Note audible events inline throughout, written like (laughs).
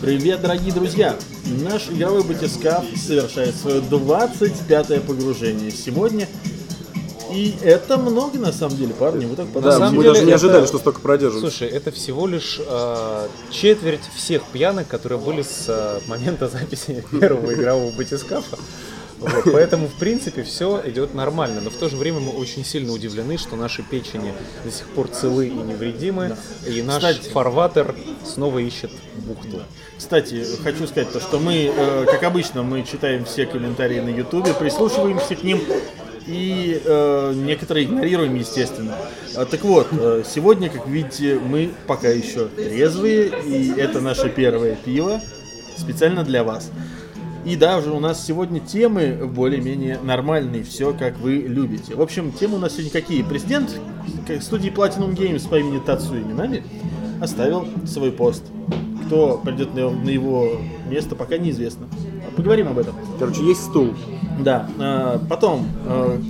Привет, дорогие друзья! Наш игровой батискаф совершает свое 25-е погружение сегодня. И это много на самом деле, парни. Вы так Да, подумайте. самом мы деле даже не это- ожидали, что столько продержится. Слушай, это всего лишь э, четверть всех пьяных, которые были с э, момента записи (laughs) первого игрового батискафа. Вот, поэтому, в принципе, все идет нормально. Но в то же время мы очень сильно удивлены, что наши печени до сих пор целы и невредимы. И наш Кстати. фарватер снова ищет бухту. Кстати, хочу сказать то, что мы, э, как обычно, мы читаем все комментарии на Ютубе, прислушиваемся к ним и э, некоторые игнорируем, естественно. А, так вот, э, сегодня, как видите, мы пока еще трезвые, и это наше первое пиво специально для вас. И даже у нас сегодня темы более-менее нормальные, все как вы любите. В общем, темы у нас сегодня какие? Президент студии Platinum Games по имени Тацуи Минами оставил свой пост. Кто придет на его, на его место, пока неизвестно. Поговорим об этом. Короче, есть стул. Да, а, потом а,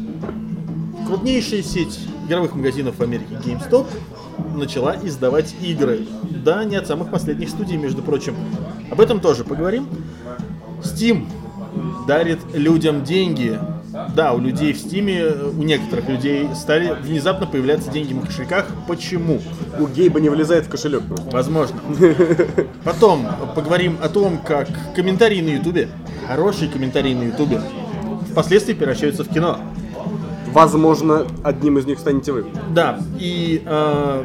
крупнейшая сеть игровых магазинов в Америке GameStop начала издавать игры. Да, не от самых последних студий, между прочим. Об этом тоже поговорим. Steam дарит людям деньги. Да, у людей в Steam, у некоторых людей стали внезапно появляться деньги в кошельках. Почему? У Гейба не влезает в кошелек. Возможно. (laughs) Потом поговорим о том, как комментарии на Ютубе, хорошие комментарии на Ютубе, впоследствии превращаются в кино. Возможно, одним из них станете вы. Да, и э,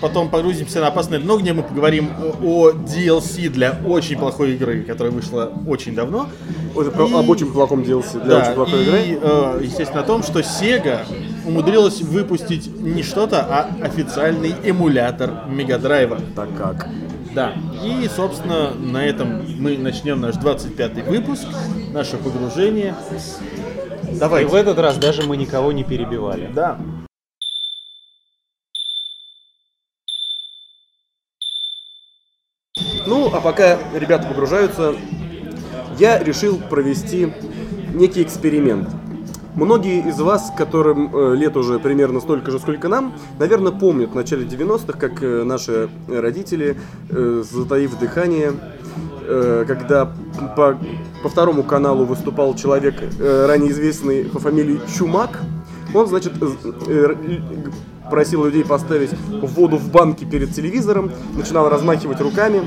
потом погрузимся на опасное дно, где мы поговорим о DLC для очень плохой игры, которая вышла очень давно. Про- И- Об очень плохом DLC для Да, очень плохой и, игры. э, естественно, о том, что Sega умудрилась выпустить не что-то, а официальный эмулятор Мегадрайва. Так как? Да. И, собственно, на этом мы начнем наш 25-й выпуск, наше погружение. И Давайте. в этот раз даже мы никого не перебивали. Да. Ну, а пока ребята погружаются, я решил провести некий эксперимент. Многие из вас, которым э, лет уже примерно столько же, сколько нам, наверное, помнят в начале 90-х, как э, наши родители, э, затаив дыхание, когда по, по второму каналу выступал человек, ранее известный по фамилии Чумак, он, значит, просил людей поставить воду в банке перед телевизором, начинал размахивать руками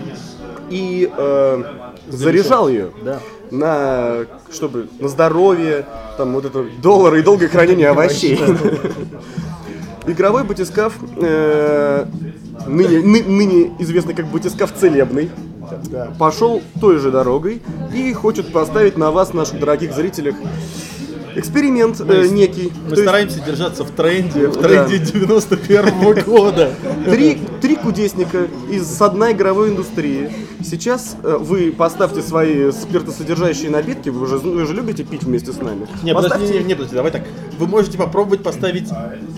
и э, заряжал ее Да. на, чтобы на здоровье, там вот это доллары и долгое хранение овощей. Игровой батискаф, э, ныне, ны- ныне известный как батискаф целебный, пошел той же дорогой и хочет поставить на вас, наших дорогих зрителях, эксперимент э, есть некий. Мы То есть стараемся держаться в тренде, в Да. тренде 91 (laughs) года. Три, три кудесника из с одной игровой индустрии. Сейчас э, вы поставьте свои спиртосодержащие напитки, вы уже, вы же любите пить вместе с нами. Не, подожди, Поставьте- не, не, подожди, давай так. Вы можете попробовать поставить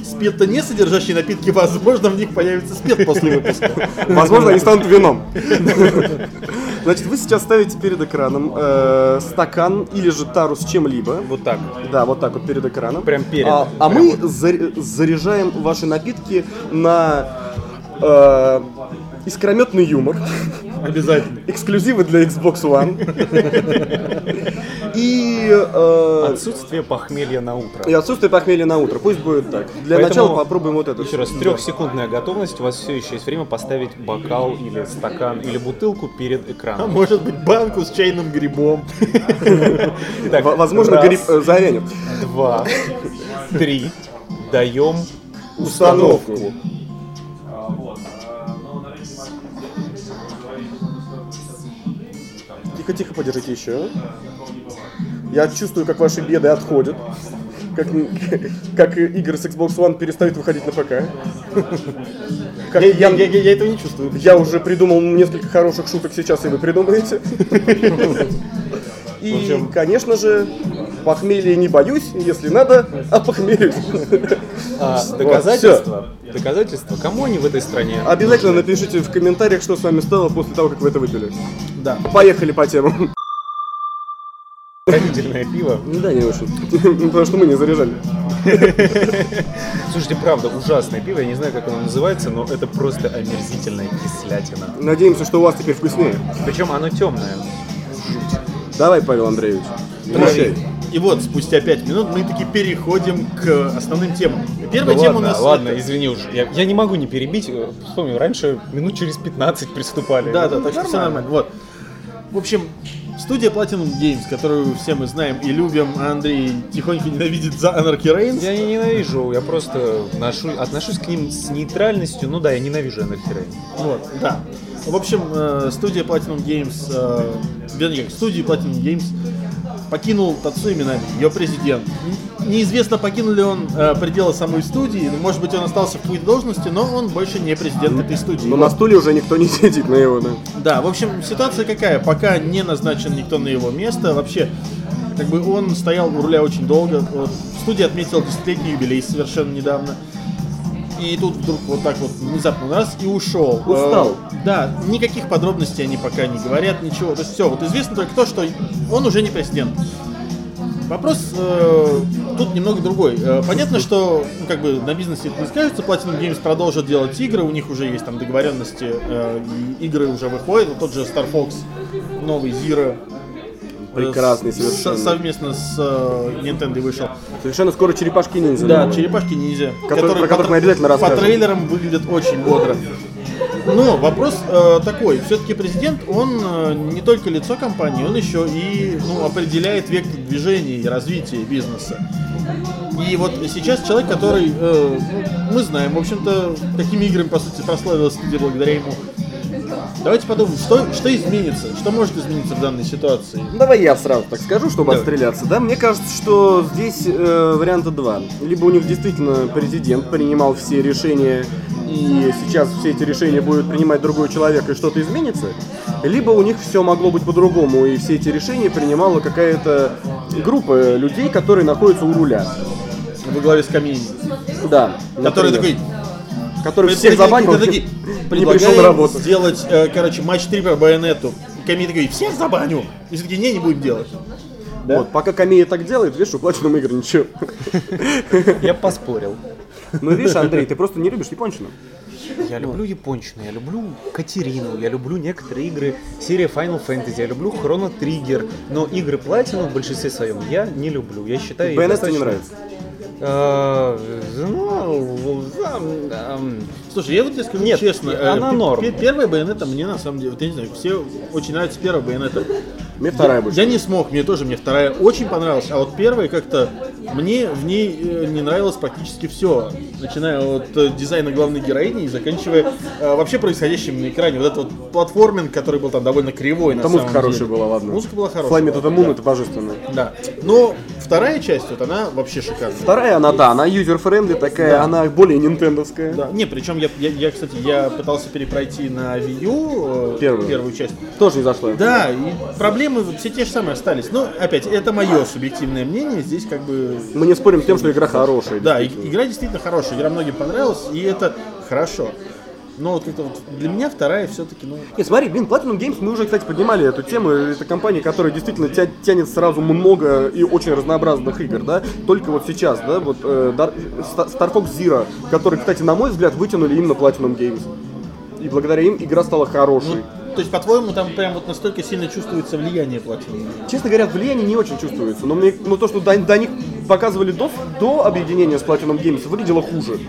спирта не содержащие напитки, возможно, в них появится спирт после выпуска. (laughs) Возможно, они станут вином. (laughs) Значит, вы сейчас ставите перед экраном э, стакан или же тару с чем-либо. Вот так. Да, вот так вот перед экраном. Прям перед. А, а мы заря- заряжаем ваши напитки на э, искрометный юмор. Обязательно. Эксклюзивы для Xbox One. И, э, Отсутствие похмелья на утро. и отсутствие похмелья на утро. Пусть будет так. Для Поэтому, начала попробуем вот это. Еще раз, трехсекундная готовность, у вас все еще есть время поставить бокал или стакан или бутылку перед А экраном. может быть банку с чайным грибом. Итак, Возможно, раз, гриб э, завянет. два, три, даем Установку. Тихо-тихо, подержите еще. Я чувствую, как ваши беды отходят. Как, (laughs) как игры с Xbox One перестают выходить на ПК. (laughs) Как Я, я, я- я- этого не чувствую. я уже придумал несколько хороших шуток, сейчас и вы придумаете. (laughs) И, конечно же, похмелья не боюсь, если надо, а похмелюсь. А, Вот, доказательства. Доказательства. Кому они в этой стране? Обязательно напишите в комментариях, что с вами стало после того, как вы это выпили. Да. Поехали по темам. Хранительное пиво. Да, не очень. Потому что мы не заряжали. (laughs) Слушайте, правда, ужасное пиво. Я не знаю, как оно называется, но это просто омерзительная кислятина. Надеемся, что у вас теперь вкуснее. Причем оно темное. Давай, Павел Андреевич. Прощай. И вот, спустя 5 минут мы таки переходим к основным темам. Первая Ну тема ладно, у нас... ладно, это- извини уже. Я, я не могу не перебить. Э, Вспомню, раньше минут через 15 приступали. Да, да, так что все нормально. Вот. В общем, студия Platinum Games, которую все мы знаем и любим, а Андрей тихонько ненавидит за Anarchy Reigns. Я не ненавижу, я просто ношу- отношусь к ним с нейтральностью. Ну да, я ненавижу Анархирей. Вот, да. В общем, э, студия Platinum Games, э, вернее, как, студию Platinum Games покинул Тацуи Минами, ее президент. Неизвестно, покинул ли он э, пределы самой студии, ну, может быть, он остался в какой-то должности, но он больше не президент этой студии. Но на стуле уже никто не (laughs) сидит на его, да. Да, в общем, ситуация какая? Пока не назначен никто на его место. Вообще, как бы он стоял у руля очень долго. Вот, студия отметила десятилетний юбилей совершенно недавно. И тут вдруг вот так вот внезапно раз и ушел. Устал. Э, да, никаких подробностей они пока не говорят, ничего. То есть все, вот известно только то, что он уже не президент. Вопрос э, тут немного другой. Э, понятно, что ну, как бы на бизнесе это не скажется, Platinum Games продолжит делать игры, у них уже есть там договоренности, э, игры уже выходят. Вот тот же Star Fox, новый Zero. Прекрасный совершенно. совместно с э, Nintendo вышел. Совершенно скоро черепашки ниндзя. Да, черепашки ниндзя. Которые- про которых мы обязательно По расскажем. трейлерам выглядят очень бодро. Но вопрос э, такой, все-таки президент, он э, не только лицо компании, он еще и ну, определяет вектор движения и развития бизнеса. И вот сейчас человек, который, э, ну, мы знаем, в общем-то, какими играми, по сути, прославилась студия благодаря ему. Давайте подумаем, что, что изменится, что может измениться в данной ситуации. Ну, Давай я сразу так скажу, чтобы Давай. отстреляться. Да, мне кажется, что здесь э, варианта два. Либо у них действительно президент принимал все решения, и сейчас все эти решения будет принимать другой человек, и что-то изменится. Либо у них все могло быть по-другому, и все эти решения принимала какая-то группа людей, которые находятся у руля. Во главе с Камини. Да. Который например. такой, Который всех Пред- забанил, пред- такие, (laughs) не пришел на работу. сделать, э, короче, матч 3 по байонету. Камин такой, всех забаню. И все таки не, не будем делать. Вот, пока Камия так делает, видишь, у Platinum игр ничего. (laughs) Я поспорил. Ну, видишь, Андрей, ты просто не любишь япончину. Я люблю япончину, я люблю Катерину, я люблю некоторые игры серии Final Fantasy, я люблю Chrono Trigger, но игры Platinum в большинстве своем я не люблю. Я считаю Байонет тебе не достаточно- нравится? Э, Ну, эм, эм, Слушай, я вот тебе скажу Нет, честно. э, она пе- норм. пе- Первая байонета мне на самом деле, вот я не знаю, все очень нравится первая байонета. Мне вторая больше. Я не смог, мне тоже, мне вторая очень понравилась, а вот первая как-то, мне в ней э, не нравилось практически все. Начиная от э, дизайна главной героини и заканчивая э, вообще происходящим на экране. Вот этот вот платформинг, который был там довольно кривой Там музыка хорошая деле. была, ладно. Музыка была хорошая. Fly Me to the Moon, это божественно. Да. Но вторая часть, вот она вообще шикарная. Вторая, она, да, она user-friendly такая, Да. она более нинтендовская. Да, не, причем я, я, я, кстати, я пытался перепройти на Wii U э, Первую. первую часть. Тоже не зашло. Да, и проблемы все те же самые остались. Но, опять, это мое субъективное мнение. Здесь как бы... Мы не спорим с тем, что игра хорошая. Да, игра действительно хорошая. Игра многим понравилась, и это хорошо. Но вот как-то вот для меня вторая все-таки, ну... Нет, смотри, блин, Platinum Games, мы уже, кстати, поднимали эту тему. Это компания, которая действительно тя- тянет сразу много и очень разнообразных игр, да. Только вот сейчас, да, вот э, Dar- Sta- Star Fox Zero, который, кстати, на мой взгляд, вытянули именно Platinum Games. И благодаря им игра стала хорошей. То есть, по-твоему, там прям вот настолько сильно чувствуется влияние платины? Честно говоря, влияние не очень чувствуется, но мне, ну то, что до, до них показывали до, до объединения с Platinum Games, выглядело хуже.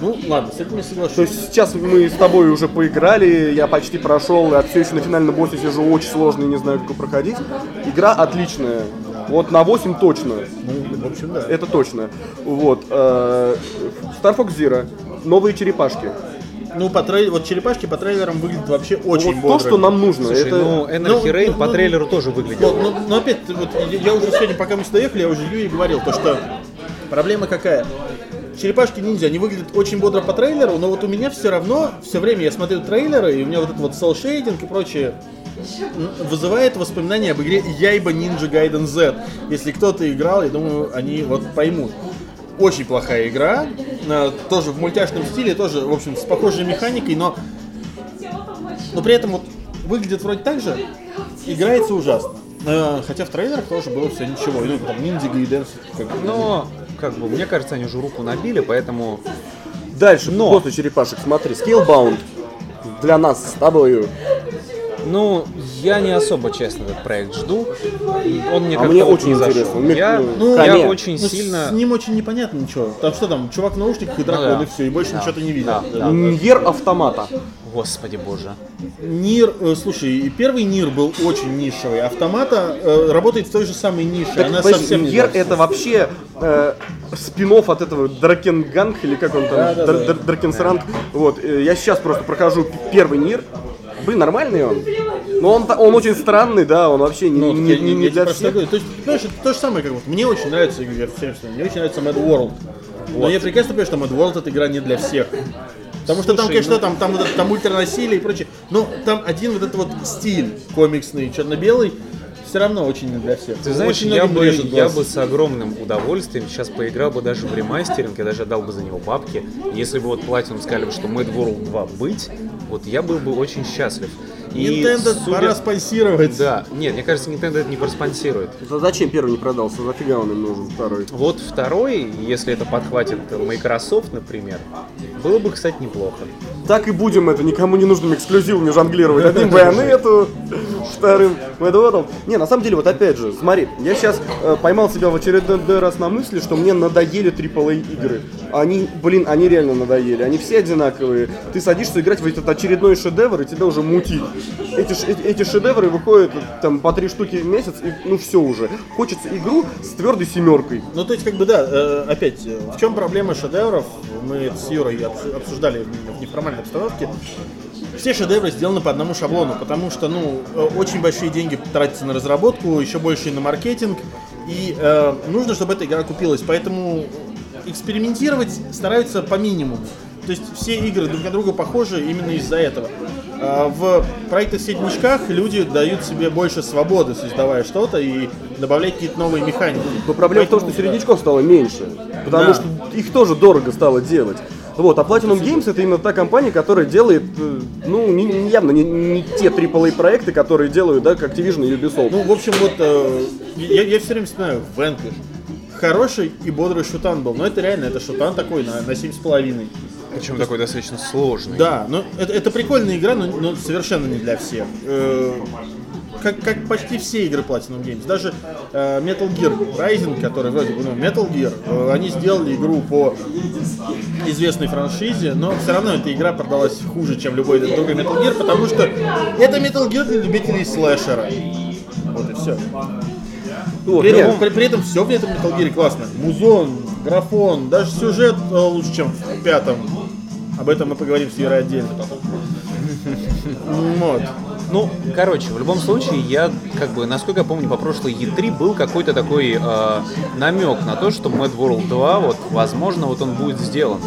Ну, ладно, с этим я соглашусь. То есть сейчас мы с тобой уже поиграли, я почти прошел, я все еще на финальном боссе сижу, очень сложно и не знаю, как его проходить. Игра отличная. Вот на 8 точно. Ну, в общем, да. Это точно. Вот. э, Star Fox Zero. Новые черепашки. Ну, по трей... вот черепашки по трейлерам выглядят вообще очень вот бодро. то, что нам нужно. Слушай, это... ну Anarchy Ну, Reign ну, по ну, трейлеру тоже выглядел. Вот, но, но опять, вот я я уже сегодня, пока мы сюда ехали, я уже Юе говорил, то что проблема какая? Черепашки ниндзя, они выглядят очень бодро по трейлеру, но вот у меня все равно, все время я смотрю трейлеры, и у меня вот этот вот shading и прочее вызывает воспоминания об игре Яйба Ninja Gaiden Z. Если кто-то играл, я думаю, они вот поймут. Очень плохая игра, э, тоже в мультяшном стиле, тоже, в общем, с похожей механикой, но но при этом вот выглядит вроде так же, играется ужасно. Э, Хотя в трейлерах тоже было все ничего. Ну, там как бы, Но, как бы, мне кажется, они уже руку набили, поэтому Дальше, Но- после черепашек, смотри, Scalebound для нас с тобой. Ну, я не особо, честно, этот проект жду. Он мне А как-то мне очень не зашел. интересно. Мне- Я, ну, я очень Ну, сильно... С ним очень непонятно ничего. Там что там, чувак в наушниках и дракон, Ну да. и все, и больше Да. ничего ты не видел. Да, Да. да. Nier Automata. Господи боже. Nier, э, слушай, и первый Nier был очень нишевый. Автомата э, работает в той же самой нише. Так, Она подожди, совсем не Nier для это вообще э, спин-офф от этого Drakengard, или как он там, Да, да, Др- да. Др- Drakensang. Вот, э, я сейчас просто прохожу первый Нир. Блин, нормальный он. Но он, он очень странный, да, он вообще не, Ну, не- не- не для всех. говорю. То есть, понимаешь, это то же самое, как вот. Мне очень нравится, я всем что мне очень нравится Mad World. Но я прекрасно понимаю, что Mad World это игра не для всех. Потому что там, конечно, ну- там, там, вот это- там ультранасилие и прочее. Но там один вот этот вот стиль комиксный, черно-белый, все равно очень не для всех. Ты знаешь, очень я бы, я бы с огромным удовольствием сейчас поиграл бы даже в ремастеринг, я даже отдал бы за него бабки. Если бы вот Platinum сказали, бы, что Mad World 2 быть, вот я был бы очень счастлив. И Nintendo судя- пора спонсировать. Да, нет, мне кажется, Nintendo это не проспонсирует. За- Зачем первый не продался? Зафига он им нужен второй? Вот второй, если это подхватит Microsoft, например, было бы, кстати, неплохо. Так и будем это никому не нужным эксклюзивами жонглировать. (laughs) Одним Байонету, вторым Mad World. Не, на самом деле, вот опять же, смотри, я сейчас поймал себя в очередной раз на мысли, что мне надоели AAA игры. Они, блин, они реально надоели. Они все одинаковые. Ты садишься играть в этот очередной шедевр, и тебя уже мутит. Эти, эти, шедевры выходят там по три штуки в месяц, и ну все уже. Хочется игру с твердой семеркой. Ну, то есть, как бы, да, э, опять, э, в чем проблема шедевров? Мы с Юрой обсу- обсуждали в неформальной обстановке. Все шедевры сделаны по одному шаблону, потому что, ну, э, очень большие деньги тратятся на разработку, еще больше и на маркетинг, и э, нужно, чтобы эта игра купилась, поэтому экспериментировать стараются по минимуму. То есть все игры друг на друга похожи именно из-за этого. А В проектах середнячках люди дают себе больше свободы, создавая что-то и добавлять какие-то новые механики. Но проблема в том, что Поэтому, середнячков стало меньше. Потому Да. что их тоже дорого стало делать. Вот, а Platinum Games это именно та компания, которая делает, э, ну, не- не- явно не, не те AAA проекты, которые делают, да, как Activision и Ubisoft. Ну, в общем, вот э, я, я все время вспоминаю Vanquish. Хороший и бодрый шутан был, но это реально, это шутан такой на, на 7,5. Причем такой достаточно сложный. Да, ну это, это прикольная игра, но, но совершенно не для всех. Э, как, как почти все игры Platinum Games. Даже э, Metal Gear Rising, который вроде бы, ну, Metal Gear, э, они сделали игру по известной франшизе, но все равно эта игра продалась хуже, чем любой другой Metal Gear, потому что это Metal Gear для любителей слэшера. Вот и все. Вот, При, этом, при, при этом все в этом Metal Gear классно. Музон, графон, даже сюжет э, лучше, чем в пятом. Об этом мы поговорим с Юрой отдельно. (laughs) Вот. Ну, короче, в любом случае, я, как бы, насколько я помню, по прошлой E3 был какой-то такой э, намек на то, что Mad World 2, вот, возможно, вот он будет сделан.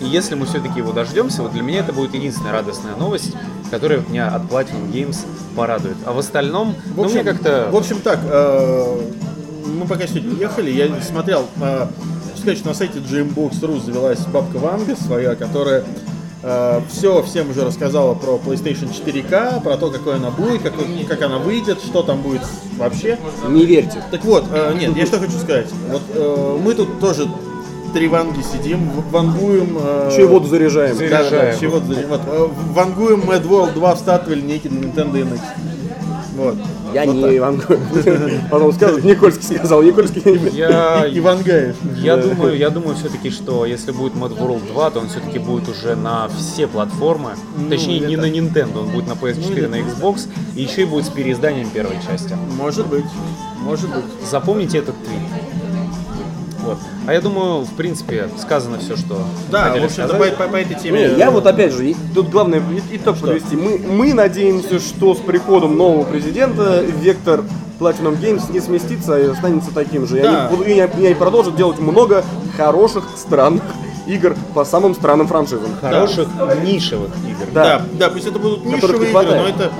И если мы все-таки его дождемся, вот для меня это будет единственная радостная новость, которая меня от Platinum Games порадует. А в остальном, В ну, общем, мне как-то... В общем так, э, мы пока сегодня ехали, я смотрел, э, сказать, что на сайте GMBooks.ru завелась бабка Ванга своя, которая все всем уже рассказала про PlayStation 4K, про то, какой она будет, как, как она выйдет, что там будет вообще. не верьте. Так вот, э, нет, я что хочу сказать. Вот э, мы тут тоже три ванги сидим, вангуем... э, Еще и воду заряжаем. Заря- Да, да, заряжаем. еще воду заряжаем. Вот, э, вангуем Mad World 2 в статуе линейки на Nintendo NX. Вот. Я Вот не так. Иван (laughs) Потом скажут, Никольский сказал, Никольский не Я, И вангаешь. Я Да. думаю, я думаю все-таки, что если будет Mad World 2, то он все-таки будет уже на все платформы. Ну, Точнее, не на Nintendo, он будет на PS4, Ну, на Xbox, и еще и будет с переизданием первой части. Может быть. Может быть. Запомните этот твит. Вот. А я думаю, в принципе, сказано все, что Да, в хотели общем-то, по, сказать. по- по этой теме... Не, я вот опять же, тут главное и- итог подвести. Мы, мы надеемся, что с приходом нового президента вектор Platinum Games не сместится и останется таким же. И, Да. и они- и они продолжат делать много хороших, странных игр по самым странным франшизам. Хороших нишевых игр. Да. Да, да, пусть это будут нишевые игры, но это,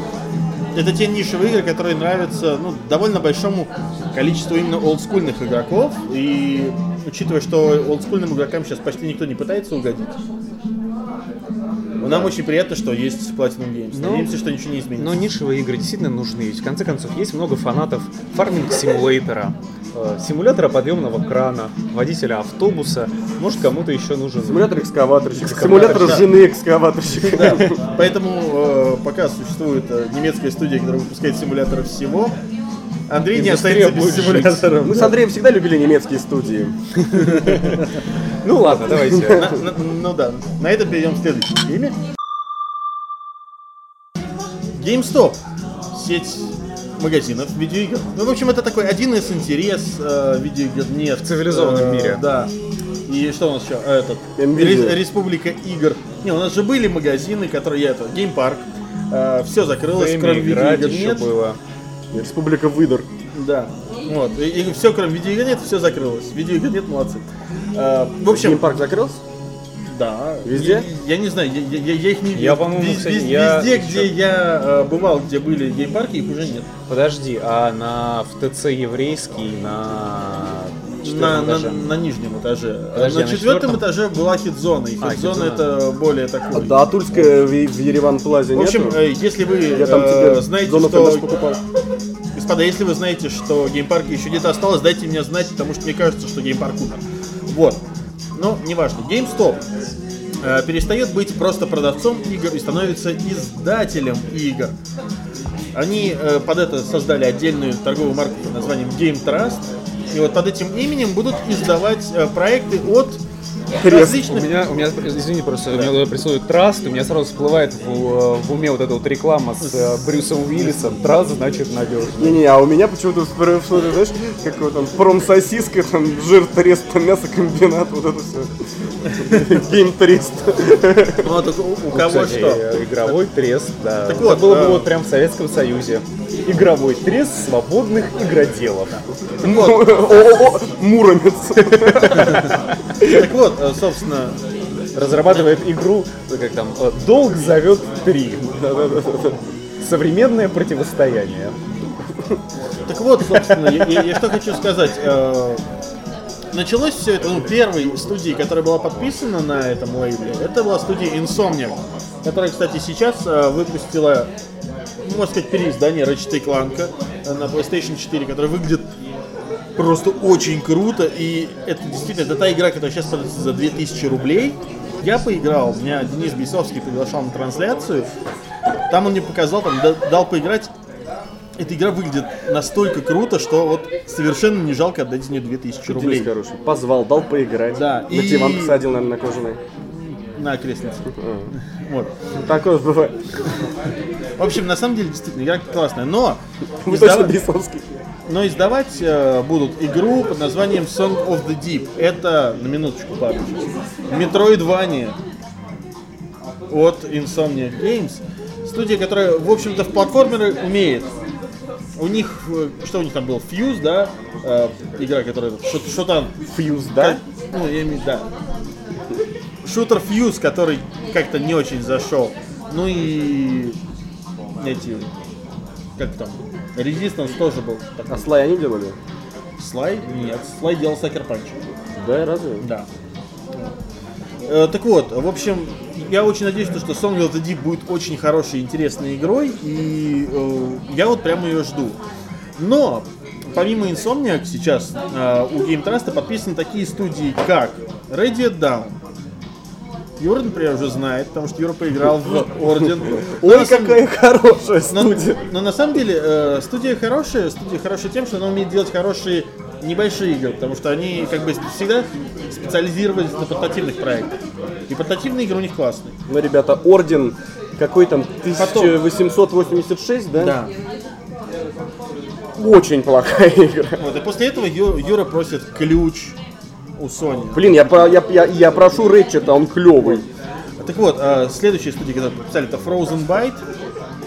это те нишевые игры, которые нравятся ну, довольно большому количеству именно олдскульных игроков. И учитывая, что олдскульным игрокам сейчас почти никто не пытается угодить. Нам очень приятно, что есть Platinum Games. Ну, Надеемся, что ничего не изменится. Но нишевые игры действительно нужны. Ведь в конце концов есть много фанатов фарминг-симулятора, э, симулятора подъемного крана, водителя автобуса. Может, кому-то еще нужен... Симулятор экскаваторщика. Симулятор да. жены экскаваторщика. Да, поэтому э, пока существует э, немецкая студия, которая выпускает симуляторы всего, Андрей не останется без симуляторов. Мы с Андреем всегда любили немецкие студии. (laughs) Ну ладно, давайте. Ну да, на этом перейдем к следующей теме. GameStop. Сеть магазинов видеоигр. Ну, в общем, это такой один из интерес э, видеоигр нет. В цивилизованном Э, мире. Да. И что у нас еще? А, Этот, Nvidia. Республика игр. Не, у нас же были магазины, которые я это, геймпарк. все закрылось, Время кроме играть видеоигр еще нет. было. Республика выдор. Да. Вот. И, все, кроме видеоигр нет, все закрылось. Видеоигр нет, молодцы. Э, в общем, Геймпарк закрылся? да. Везде? Я, я не знаю, я, я- я их не Я, по-моему, вез- кстати, вез- я Везде, еще- где я э, бывал, где были геймпарки, их уже нет. Подожди, а на в ТЦ еврейский на На, на, на нижнем этаже. Подожди, на а на четвертом этаже была хит-зона. И А, хит-зона хит-зона. это более такой. Да, Тульская в, в Ереван Плазе В общем, нету? э, если вы Я там э, знаете, что... покупал. Господа, если вы знаете, что геймпарки еще где-то осталось, дайте мне знать, потому что мне кажется, что геймпарк умер. Вот. Но неважно. GameStop э, перестает быть просто продавцом игр и становится издателем игр. Они э, под это создали отдельную торговую марку под названием Game Trust. И вот под этим именем будут издавать э, проекты от Trust. У различных... меня, у меня, извини, просто у меня присутствует Trust, у меня сразу всплывает в, э, в уме вот эта вот реклама с э, Брюсом Уиллисом. Trust значит надежно. Не-не, а у меня почему-то вспомнил, знаешь, как его там, промсосиска, там, жир, трест, там, мясокомбинат, вот это все. Гейм трест. Ну, вот у, у кого что. э, Игровой трест, да. Так Это вот, было бы вот прям в Советском Союзе. Игровой трест свободных игроделов. ООО Муромец. Так вот, собственно, Разрабатывает игру, э, как там, э, Долг зовет 3. (laughs) Современное противостояние. Так вот, собственно, я, что хочу сказать. э, началось все это, ну, первой студией, которая была подписана на этом лейбле, это была студия Insomniac, которая, кстати, сейчас э, выпустила, ну, можно сказать, переиздание Ratchet Clank э, на PlayStation 4, которая выглядит просто очень круто, и это действительно, это та игра, которая сейчас продается за 2000 рублей. Я поиграл, меня Денис Бесовский приглашал на трансляцию, там он мне показал, там да- дал поиграть, эта игра выглядит настолько круто, что вот совершенно не жалко отдать нее 2000 рублей Денис хороший. Позвал, дал поиграть. Да, На и- диван посадил, наверное, на кожаный. на окрестнице. (laughs) Вот. Такое бывает. В общем, на самом деле, действительно, игра классная, но, (laughs) Вы издава- точно Бесовский. Но издавать э, будут игру под названием Song of the Deep. Это, на минуточку, парочку, Metroidvania от Insomniac Games. Студия, которая, в общем-то, в платформеры умеет. У них, э, что у них там был, Fuse, да? Э, игра, которая, что- что там, Фьюз, да? Ну, я имею, да. Шутер Фьюз, который как-то не очень зашел. Ну и эти, как там, Resistance тоже был. А слай они делали? Слай? Нет, Слай делал Сакер Панч. Да, разве? Да. Э, так вот, в общем, я очень надеюсь, что Song of the Deep будет очень хорошей, интересной игрой, и э, я вот прямо ее жду. Но, помимо Insomniac, сейчас э, у Game Trust подписаны такие студии, как Radiant Down. Юра, например, уже знает, потому что Юра поиграл в Орден. (laughs) Ой, какая хорошая студия. но на самом деле э, студия хорошая, студия хорошая тем, что она умеет делать хорошие небольшие игры, потому что они как бы всегда специализировались на портативных проектах. И портативные игры у них классные. Ну, ребята, Орден какой там, Потом. 1886, да? Да. Очень плохая (laughs) игра. Вот, и после этого Ю- Юра просит ключ у Sony. Блин, я, про- я, я, я прошу Рэтчета, он клевый. Так вот, э, следующая студия, которую подписали, это Frozen Byte.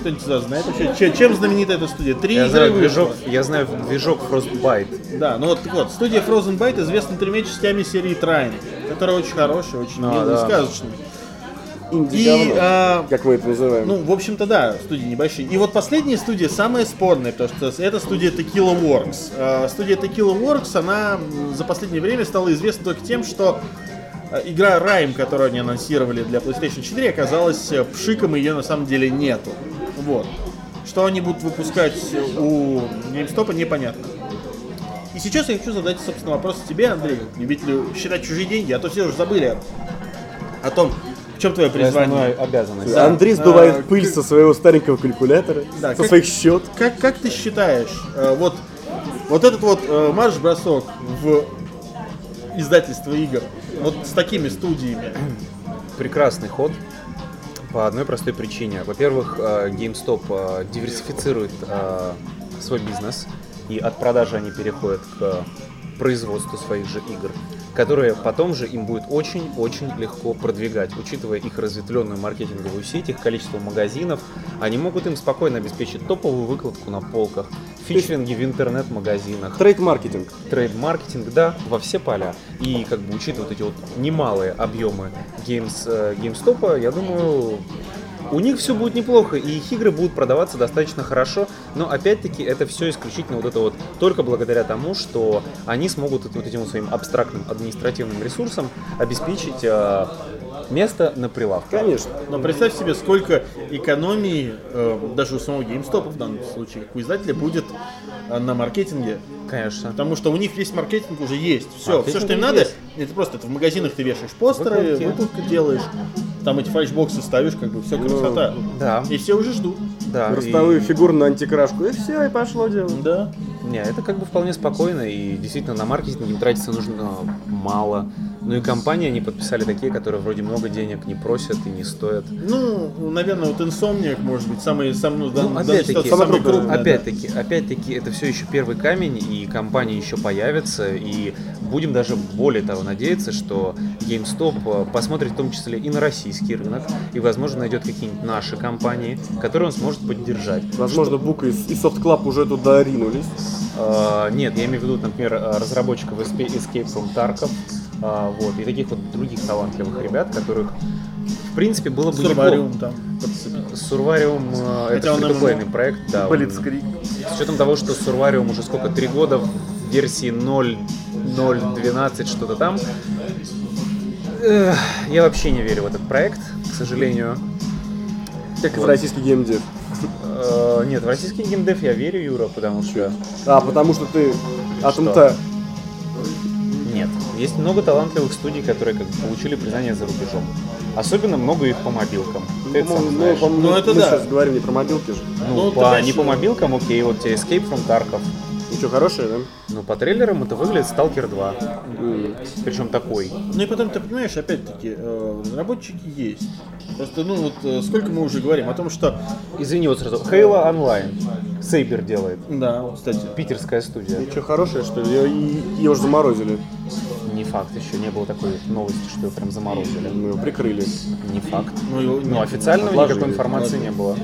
Кто-нибудь сюда знает вообще, че- чем знаменита эта студия? Три Я игры знаю движок, я знаю движок Frostbite. Да, ну вот, так вот, студия Frozen Byte известна тремя частями серии Трайн, которая очень хорошая, очень А, милая да. сказочная. И, а, как мы это называем. Ну, в общем-то, да, студии небольшие. И вот последняя студия самая спорная, потому что это студия Tequila Works. Э, Студия Tequila Works, она за последнее время стала известна только тем, что А, Игра Rime, которую они анонсировали для PlayStation 4, оказалась э, пшиком, и ее на самом деле нету. Вот. Что они будут выпускать у GameStop, непонятно. И сейчас я хочу задать, собственно, вопрос тебе, Андрей. Любителю считать чужие деньги, а то все уже забыли о том, чем твое призвание. Обязанность. Да. Андрей А, сдувает пыль со своего старенького калькулятора, Да, со как- своих счет. Как, как ты считаешь, э, вот, вот этот вот э, марш-бросок в издательство игр, вот с такими студиями, прекрасный ход по одной простой причине. Во-первых, э, GameStop диверсифицирует свой бизнес, и от продажи они переходят к производству своих же игр, которые потом же им будет очень-очень легко продвигать, учитывая их разветвленную маркетинговую сеть, их количество магазинов, они могут им спокойно обеспечить топовую выкладку на полках, фичеринги в интернет-магазинах, Трейд-маркетинг. трейд-маркетинг, да, во все поля. И как бы учитывая вот эти вот немалые объемы геймс, э, GameStop, я думаю, у них все будет неплохо, и их игры будут продаваться достаточно хорошо, но опять-таки это все исключительно вот это вот только благодаря тому, что они смогут вот этим своим абстрактным административным ресурсом обеспечить э, место на прилавке. Конечно. но представь себе, сколько экономии э, даже у самого GameStop в данном случае, как у издателя, будет на маркетинге. Конечно. Потому что у них весь маркетинг уже есть. Все, Маркетинг все, что им надо, есть. это просто это в магазинах ты вешаешь постеры, Выкладки. делаешь, там эти фальшбоксы ставишь, как бы все красота. Да. И все уже ждут. Да, и- Ростовую фигуру на антикрашку. И все, и пошло дело. Да. Не, это как бы вполне спокойно, и действительно на маркетинг им тратиться нужно мало. Ну и компании они подписали такие, которые вроде много денег не просят и не стоят. Ну, наверное, вот Insomniac, может быть, самый, самый, ну, Ну, опять-таки, самый крупный, крупный. да. Опять-таки, опять-таки, это все еще первый камень, и компании еще появятся, и будем даже более того надеяться, что GameStop э, посмотрит в том числе и на российский рынок, и, возможно, найдет какие-нибудь наши компании, которые он сможет поддержать. Возможно, Бука и, и Soft Club уже туда ринулись. Э, Нет, я имею в виду, например, э, разработчиков Escape from Tarkov, э, вот, и таких вот других талантливых ребят, которых, в принципе, было бы неплохо. Сурвариум там. Сурвариум э, это он фри проект, да. Блицкрик. С учетом того, что Сурвариум уже сколько, три года в версии 0.0.12, что-то там. Эх, я вообще не верю в этот проект, к сожалению. Как и в российский геймдев. Э, Нет, в российский геймдев я верю, Юра, потому что... А, потому что ты Что? Атомта. Нет. Есть много талантливых студий, которые как бы получили признание за рубежом. Особенно много их по мобилкам. Ты это сам Ну, по- Ну, это мы да. сейчас говорим не про мобилки же. Ну, ну, по- не по мобилкам, окей, вот тебе Escape from Tarkov. Что, хорошее, да? Ну, по трейлерам это выглядит Stalker 2. Причем такой. Ну и потом, ты понимаешь, опять-таки, э, разработчики есть. Просто, ну вот, э, сколько мы уже говорим о том, что, Извини, вот сразу. Halo Online. Сейбер делает. да, кстати, Питерская студия. И что, хорошее, что ли? Ее, ее уже заморозили. Не факт, еще не было такой новости, что ее прям заморозили. Мы его прикрыли. Не факт. ну, Ну, официально отложили, никакой информации не было.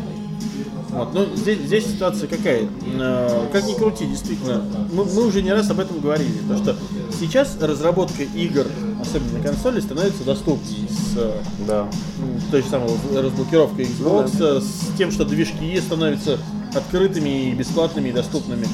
Вот, ну, здесь, здесь ситуация какая? Э, Как ни крути, действительно, мы, мы уже не раз об этом говорили, то что сейчас разработка игр, особенно на консоли, становится доступнее с Да. той же самой разблокировкой Xbox, э, с тем, что движки становятся открытыми и бесплатными и доступными.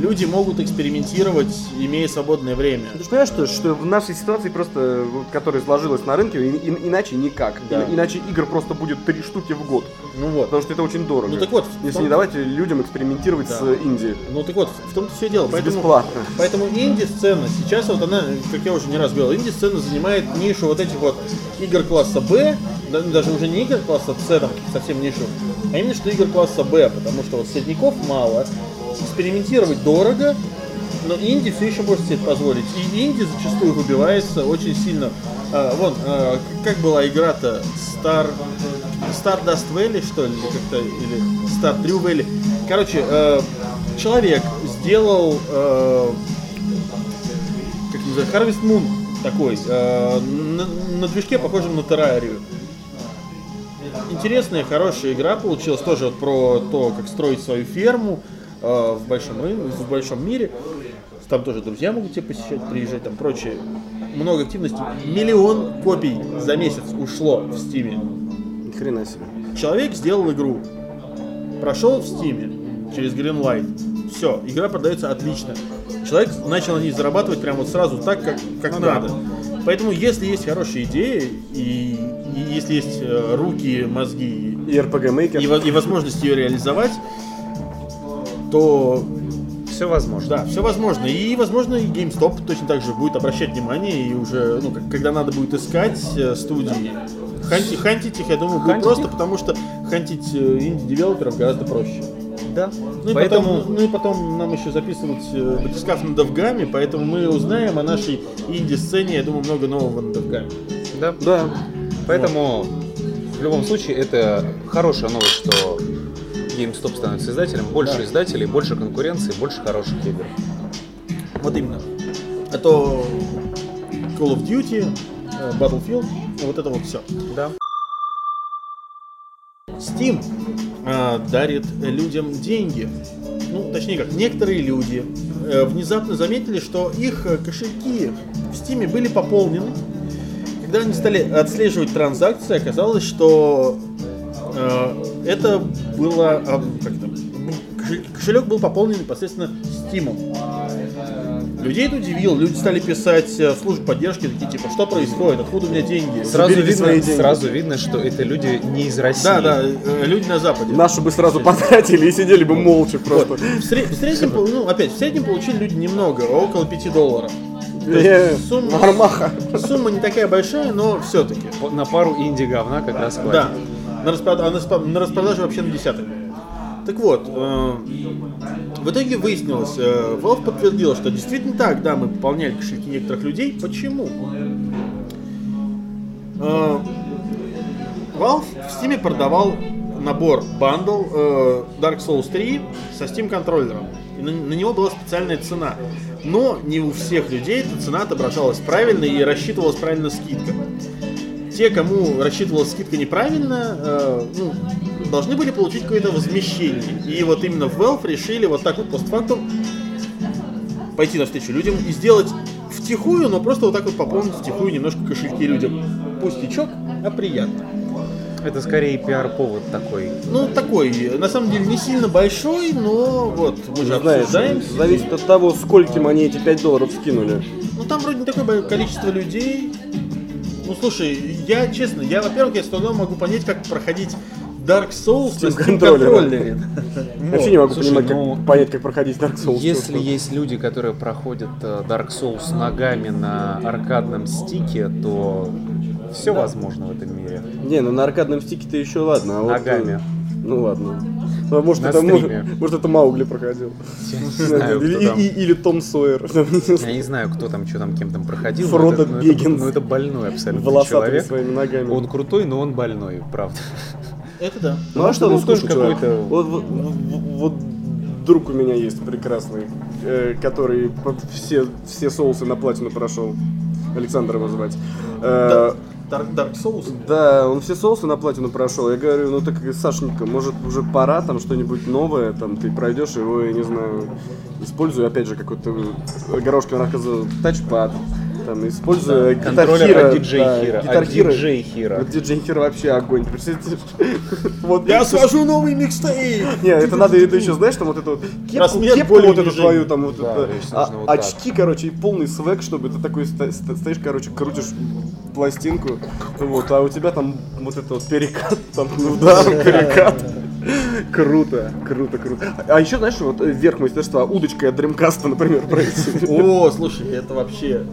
Люди могут экспериментировать, имея свободное время. Ты же понимаешь, что, что в нашей ситуации просто, которая сложилась на рынке, и- и- иначе никак. Да. И- иначе игр просто будет три штуки в год. Ну вот. Потому что это очень дорого. Ну так вот, Если том- не давать людям экспериментировать Да. с Индией. Ну так вот, в том-то все дело. Поэтому, бесплатно. поэтому инди-сцена, сейчас вот она, как я уже не раз говорил, инди-сцена занимает нишу вот этих вот игр класса Б, да- даже уже не игр класса С, там совсем нишу, а именно что игр класса Б, потому что вот средняков мало, экспериментировать дорого, но инди все еще может себе позволить. И инди зачастую выбивается очень сильно. А, вон, а, как была игра-то Star, Stardust Valley, что ли, как-то, или Star True Valley. Короче, э, человек сделал, э, как называется, Harvest Moon такой, э, на, на движке похожем на террарию. Интересная, хорошая игра получилась, тоже вот про то, как строить свою ферму э, в большом рынке, в большом мире. Там тоже друзья могут тебя посещать, приезжать, там прочее. Много активности. Миллион копий за месяц ушло в Стиме. Ни хрена себе. Человек сделал игру, прошел в Стиме через Greenlight. Все, игра продается отлично. Человек начал на ней зарабатывать прямо вот сразу так, как, как Ну да. надо. Поэтому, если есть хорошие идеи, и, и если есть э, руки, мозги И и, и возможность ее реализовать, то Все возможно. да, все возможно. И, возможно, и GameStop точно так же будет обращать внимание, и уже, ну, как- когда надо будет искать э, студии, ханти- хантить их, я думаю, будет Хантить просто, их? потому что хантить э, инди-девелоперов гораздо проще. Да. Ну и, Поэтому потом, ну и потом нам еще записывать э, батискаф на Довгаме, поэтому мы узнаем о нашей инди-сцене, я думаю, много нового на Довгаме. да. Да. Поэтому в любом случае это хорошая новость, что GameStop становится издателем, больше Да. издателей, больше конкуренции, больше хороших игр. Вот именно. А то Call of Duty, э, Battlefield, вот это вот все. Да. Steam э, дарит людям деньги. Ну, точнее как, некоторые люди э, внезапно заметили, что их э, кошельки в Steam были пополнены. Когда они стали отслеживать транзакции, оказалось, что э, это было... а, как это, кошель- кошелек был пополнен непосредственно Steam. Людей это удивило, люди стали писать э, в службу поддержки, такие типа, что происходит, откуда у меня деньги? Сразу Заберите видно, свои деньги. сразу видно, что это люди не из России. Да, да, э, люди на Западе. Наши бы сразу потратили и сидели бы молча просто. Вот. В, сре- в среднем, ну, опять, в среднем получили люди немного, около 5 долларов. То Э, есть сумма, сумма не такая большая, но все-таки. На пару инди говна как раз хватит. Да. На, распрод- а на, на распродаже вообще на десяток. Так вот, э, в итоге выяснилось, э, Valve подтвердила, что действительно так, да, мы пополняли кошельки некоторых людей. Почему? Э, Valve в Steam продавал набор бандл э, Dark Souls 3 со Steam контроллером. И на, на него была специальная цена. Но не у всех людей эта цена отображалась правильно и рассчитывалась правильно скидка. Те, кому рассчитывалась скидка неправильно, э, ну, должны были получить какое-то возмещение. И вот именно в Valve решили вот так вот постфактум пойти навстречу людям и сделать втихую, но просто вот так вот пополнить втихую немножко кошельки людям. Пустячок, а приятно. Это скорее пиар-повод такой. Ну, такой, на самом деле, не сильно большой, но вот, мы же Знаешь, обсуждаем. зависит от того, скольким они эти 5 долларов скинули. Ну, там вроде не такое количество людей. Ну, слушай, я, честно, я, во-первых, я с трудом могу понять, как проходить Dark Souls на Steam Steam контроллере. контроллере. Я вообще не могу Слушай, понимать, как ну, понять, как проходить Dark Souls. Если есть люди, которые проходят э, Dark Souls ногами на аркадном стике, то все возможно в этом мире. Не, ну на аркадном стике-то еще ладно. А вот, Ногами. э, ну ладно. Ну, может, На это, стриме. может, может, это Маугли проходил. Я не знаю, или, кто там. и- или Том Сойер. Я не знаю, кто там, что там, кем там проходил. Фродо это- но это- Беггинс. Ну это больной абсолютно Волосатыми человек. своими ногами. Он крутой, но он больной, правда. Это да. Ну а что, ну слушай, какой-то- вот, вот- друг у меня есть прекрасный, э, который под все, все соусы на платину прошел. Александр его звать. Э, Dark, Dark Souls. Да, он все соусы на платину прошел. Я говорю, ну так, Сашенька, может уже пора там что-нибудь новое, там ты пройдешь его, я не знаю, используя опять же какой-то Горошкин тачпад, там используя Да, контроллер от DJ да, Hero, Guitar от. DJ Hero. Вот DJ Hero вообще огонь. (laughs) Вот Я свожу новый микстейп! (laughs) не, это надо это еще, знаешь, там вот эту вот кепку, кепку вот эту твою, там вот Да, это, а- так. очки, короче, и полный свек, чтобы ты такой стоишь, короче, крутишь пластинку, вот, а у тебя там вот это вот перекат, там, ну (laughs) да, перекат. Круто, круто, круто. А еще, знаешь, вот э, верх мастерства, удочкой от Dreamcast, например, пройти. О, слушай, это вообще...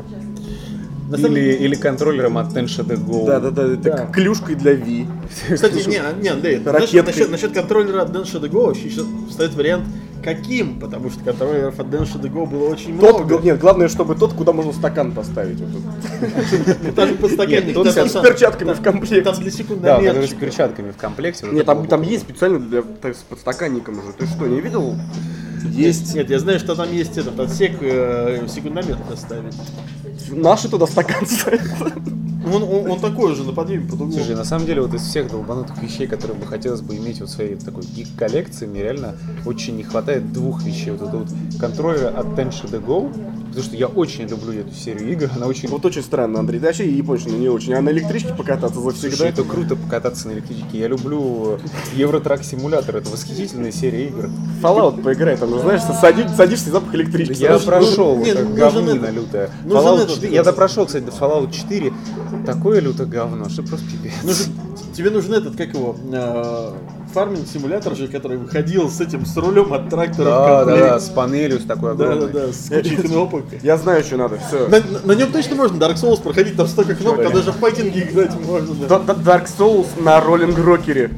На самом Или, или контроллером от Tensha The Go. Да, да, да, это Да. клюшкой для Ви. Кстати, не, не, Андрей, насчет, Ракеткой. насчет, насчет контроллера от Densha The Go вообще еще встает вариант каким, потому что контроллеров от Densha The Go было очень Тот, много. нет, главное, чтобы тот, куда можно стакан поставить. Нет, тот там- с перчатками в комплекте. Там для Да, секундомерчика. который с перчатками в комплекте. Нет, там, есть специально для с подстаканником уже. Ты что, не видел? Есть. Нет, я знаю, что там есть этот отсек э, секундомер доставить. Наши туда стакан ставят. Он, он, он такой же на подъеме под углом. Слушай, на самом деле вот из всех долбанутых вещей, которые бы хотелось бы иметь вот в своей такой гик-коллекции, мне реально очень не хватает двух вещей. Вот это вот контроллера от Tensha The Go, Потому что я очень люблю эту серию игр, она очень... Вот очень странно, Андрей. Ты вообще японщина не очень. А на электричке покататься завсегда? Слушай, это круто покататься на электричке. Я люблю Евротрак симулятор, это восхитительная серия игр. Fallout поиграй, там, ну, знаешь, садишь, садишься запах электричества. Я Слушай, прошел, нет, говнина лютая. Fallout этот, 4, я допрошел, кстати, до Fallout 4. Такое лютое говно, что просто пипец. Нужен- тебе нужен этот, как его, э, фарминг-симулятор же, который выходил с этим, с рулем от трактора Да, да, да, с панелью, с такой Да, огромной. да, да, с кучей кнопок. Я знаю, что надо, все. На, на нем точно можно Dark Souls проходить, там столько кнопок, а даже в файтинге играть можно. да. Dark Souls на роллинг-рокере.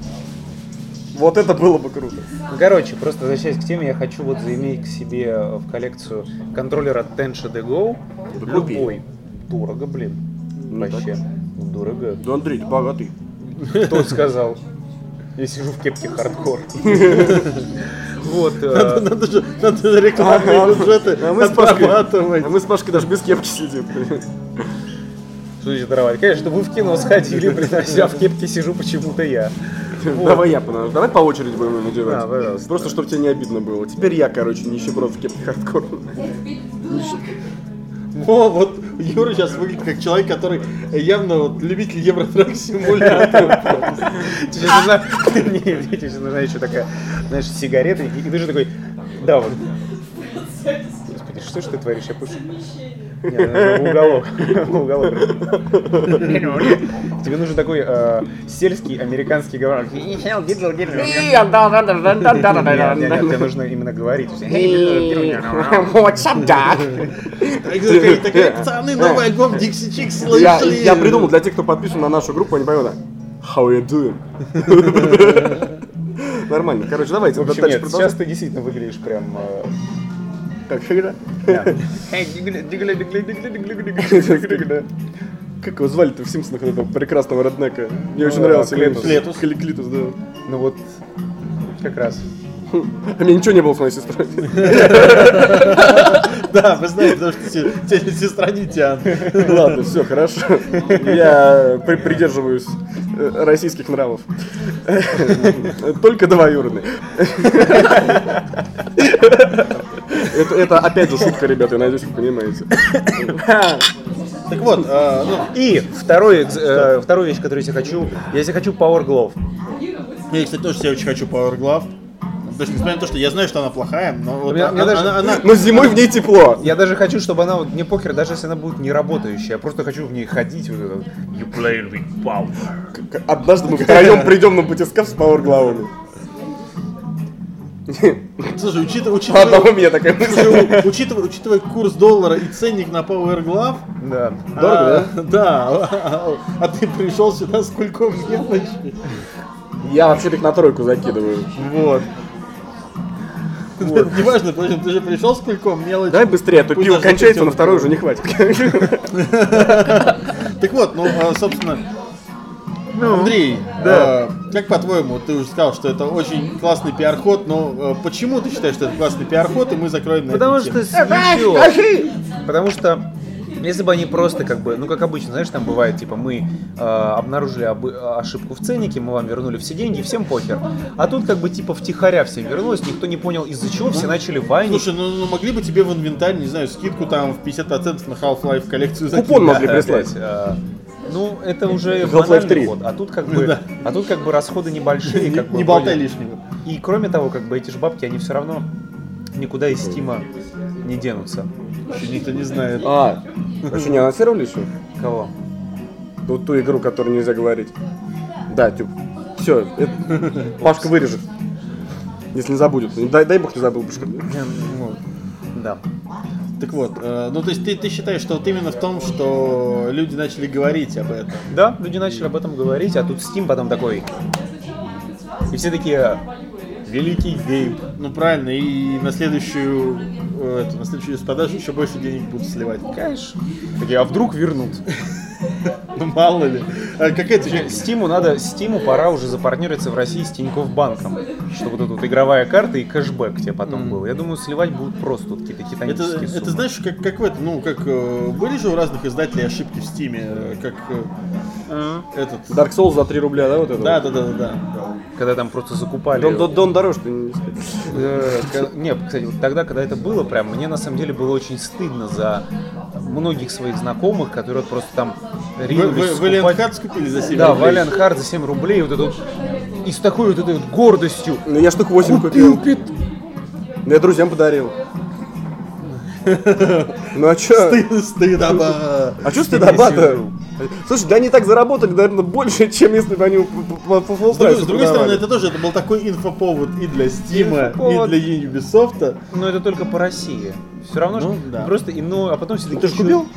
Вот это было бы круто. Ну, короче, просто возвращаясь к теме, я хочу вот заиметь к себе в коллекцию контроллер от Tencha de Go. Да. Любой. Дорого, блин. Ну, Вообще. Дорого. Да, Андрей, ты богатый. Кто сказал? Я сижу в кепке хардкор. Вот. Надо, э, надо же, надо же рекламные бюджеты А мы с Пашкой, отрабатывать. а мы с Пашкой даже без кепки сидим. Что значит воровать? Конечно, вы в кино сходили, блин, а я в кепке сижу почему-то я. Давай я, потому- давай по очереди будем надевать. Да, пожалуйста. Просто, чтобы тебе не обидно было. Теперь я, короче, нищеброд в кепке хардкор. О, вот Юра сейчас выглядит как человек, который явно вот любитель Евротрак симулятора. Тебе сейчас нужна, не, тебе нужна еще такая, знаешь, сигарета, и, и ты же такой, да, вот. Господи, что ж ты творишь, я пушу. Уголок. Уголок. Тебе нужен такой э, сельский американский говор. Нет, нет, нет, тебе нужно именно говорить. Такая, такая, пацаны, новый альбом Dixie Chicks Я, слышали. я придумал для тех, кто подписан на нашу группу, они поймут. How you doing? Нормально. Короче, давайте В общем, нет, сейчас ты действительно выглядишь прям... э, Как всегда. да. Как его звали-то в Симпсонах, этого прекрасного реднека? Мне очень А, нравился. Клетус. Клетус. Да. Ну вот, как раз. А мне ничего не было с моей сестрой. Да, вы знаете, потому что сестра не тянет. Ладно, все, хорошо. Я при- придерживаюсь э, российских нравов. Только двоюродный. Это, это опять же шутка, ребята, я надеюсь, вы понимаете. Так вот, э, ну, И второй, э, вторую вещь, которую я себе хочу, я себе хочу Power Glove. я, кстати, тоже себе очень хочу Power Glove. То есть, несмотря на то, что я знаю, что она плохая, но вот меня- она, меня даже- она- она- Но зимой в ней тепло. Я даже хочу, чтобы она, вот, мне похер, даже если она будет не работающая, я просто хочу в ней ходить. Вот это, you play with power. Однажды мы втроем придем на батискаф с пауэрглавами. Слушай, учитывая, (laughs) учитывая, одного меня такая мысль. учитывая, учитывая курс доллара и ценник на Power Glove, Да. а, да, а, а ты пришел сюда с кульком мелочи. Я вообще-то их на тройку закидываю. Вот. Неважно, впрочем, ты же пришел с кульком мелочи. Давай быстрее, а то пиво кончается, на второй уже не хватит. (laughs) Так вот, ну, а, собственно, Андрей, да. а, как по-твоему, ты уже сказал, что это очень классный пиар-ход, но а, почему ты считаешь, что это классный пиар-ход, и мы закроем на Потому что свечет. Потому что если бы они просто как бы, ну как обычно, знаешь, там бывает, типа мы э, обнаружили обы- ошибку в ценнике, мы вам вернули все деньги, всем похер. А тут как бы типа втихаря всем вернулось, никто не понял из-за чего, все начали вайнить. Слушай, ну, ну могли бы тебе в инвентарь, не знаю, скидку там в 50% на Half-Life коллекцию закинуть. Купон могли Да, прислать. опять, э, ну, это уже Half-Life банальный 3. ход. А тут как бы, Да. а тут как бы расходы небольшие. Не, как бы, не болтай лишнего. И кроме того, как бы эти же бабки, они все равно никуда из стима не денутся. Еще никто не знает. А, вообще не анонсировали еще? Кого? Вот ту игру, которую нельзя говорить. Да, типа, все, Пашка вырежет. Если не забудет. Дай, дай бог не забыл. Ну, да. Так вот, э, ну то есть ты, ты считаешь, что вот именно в том, что люди начали говорить об этом. Да, люди начали об этом говорить, а тут Steam потом такой. И все такие, великий вейп. Ну правильно, и на следующую, э, эту, на следующую продажу еще больше денег будут сливать. Конечно. Такие, а вдруг вернут? Ну мало ли. А какая ты Стиму надо, Стиму пора уже запартнериться в России с Тинькофф банком, чтобы вот эта вот игровая карта и кэшбэк тебе потом был. Я думаю, сливать будут просто вот какие-то Это, титанические суммы. это знаешь, как, как в этом, ну, как э, были же у разных издателей ошибки в Стиме, э, как э, этот. Dark Souls за 3 рубля, да, вот это? Да, да, да, да, да. когда там просто закупали... Дон, Дон, Дон дороже, ты не кстати, вот тогда, когда это было, прям мне на самом деле было очень стыдно за многих своих знакомых, которые вот просто там Вы, ринулись вы, вы скупать. Ленхард скупили за 7 Да, рублей? Валиан Хард за 7 рублей, вот это вот, и с такой вот этой вот гордостью. Ну я штук 8 Купил купил. пит- Ну, Я друзьям подарил. Ну а чё? Стыд- Стыдоба. А чё стыдоба-то? Слушай, да они так заработали, наверное, больше, чем если бы они по, full С другой, стороны, это тоже это был такой инфоповод и для Steam, и для Ubisoft. Но это только по России. Все равно, Ну, да. просто, и, ну, а потом все Ты же купил?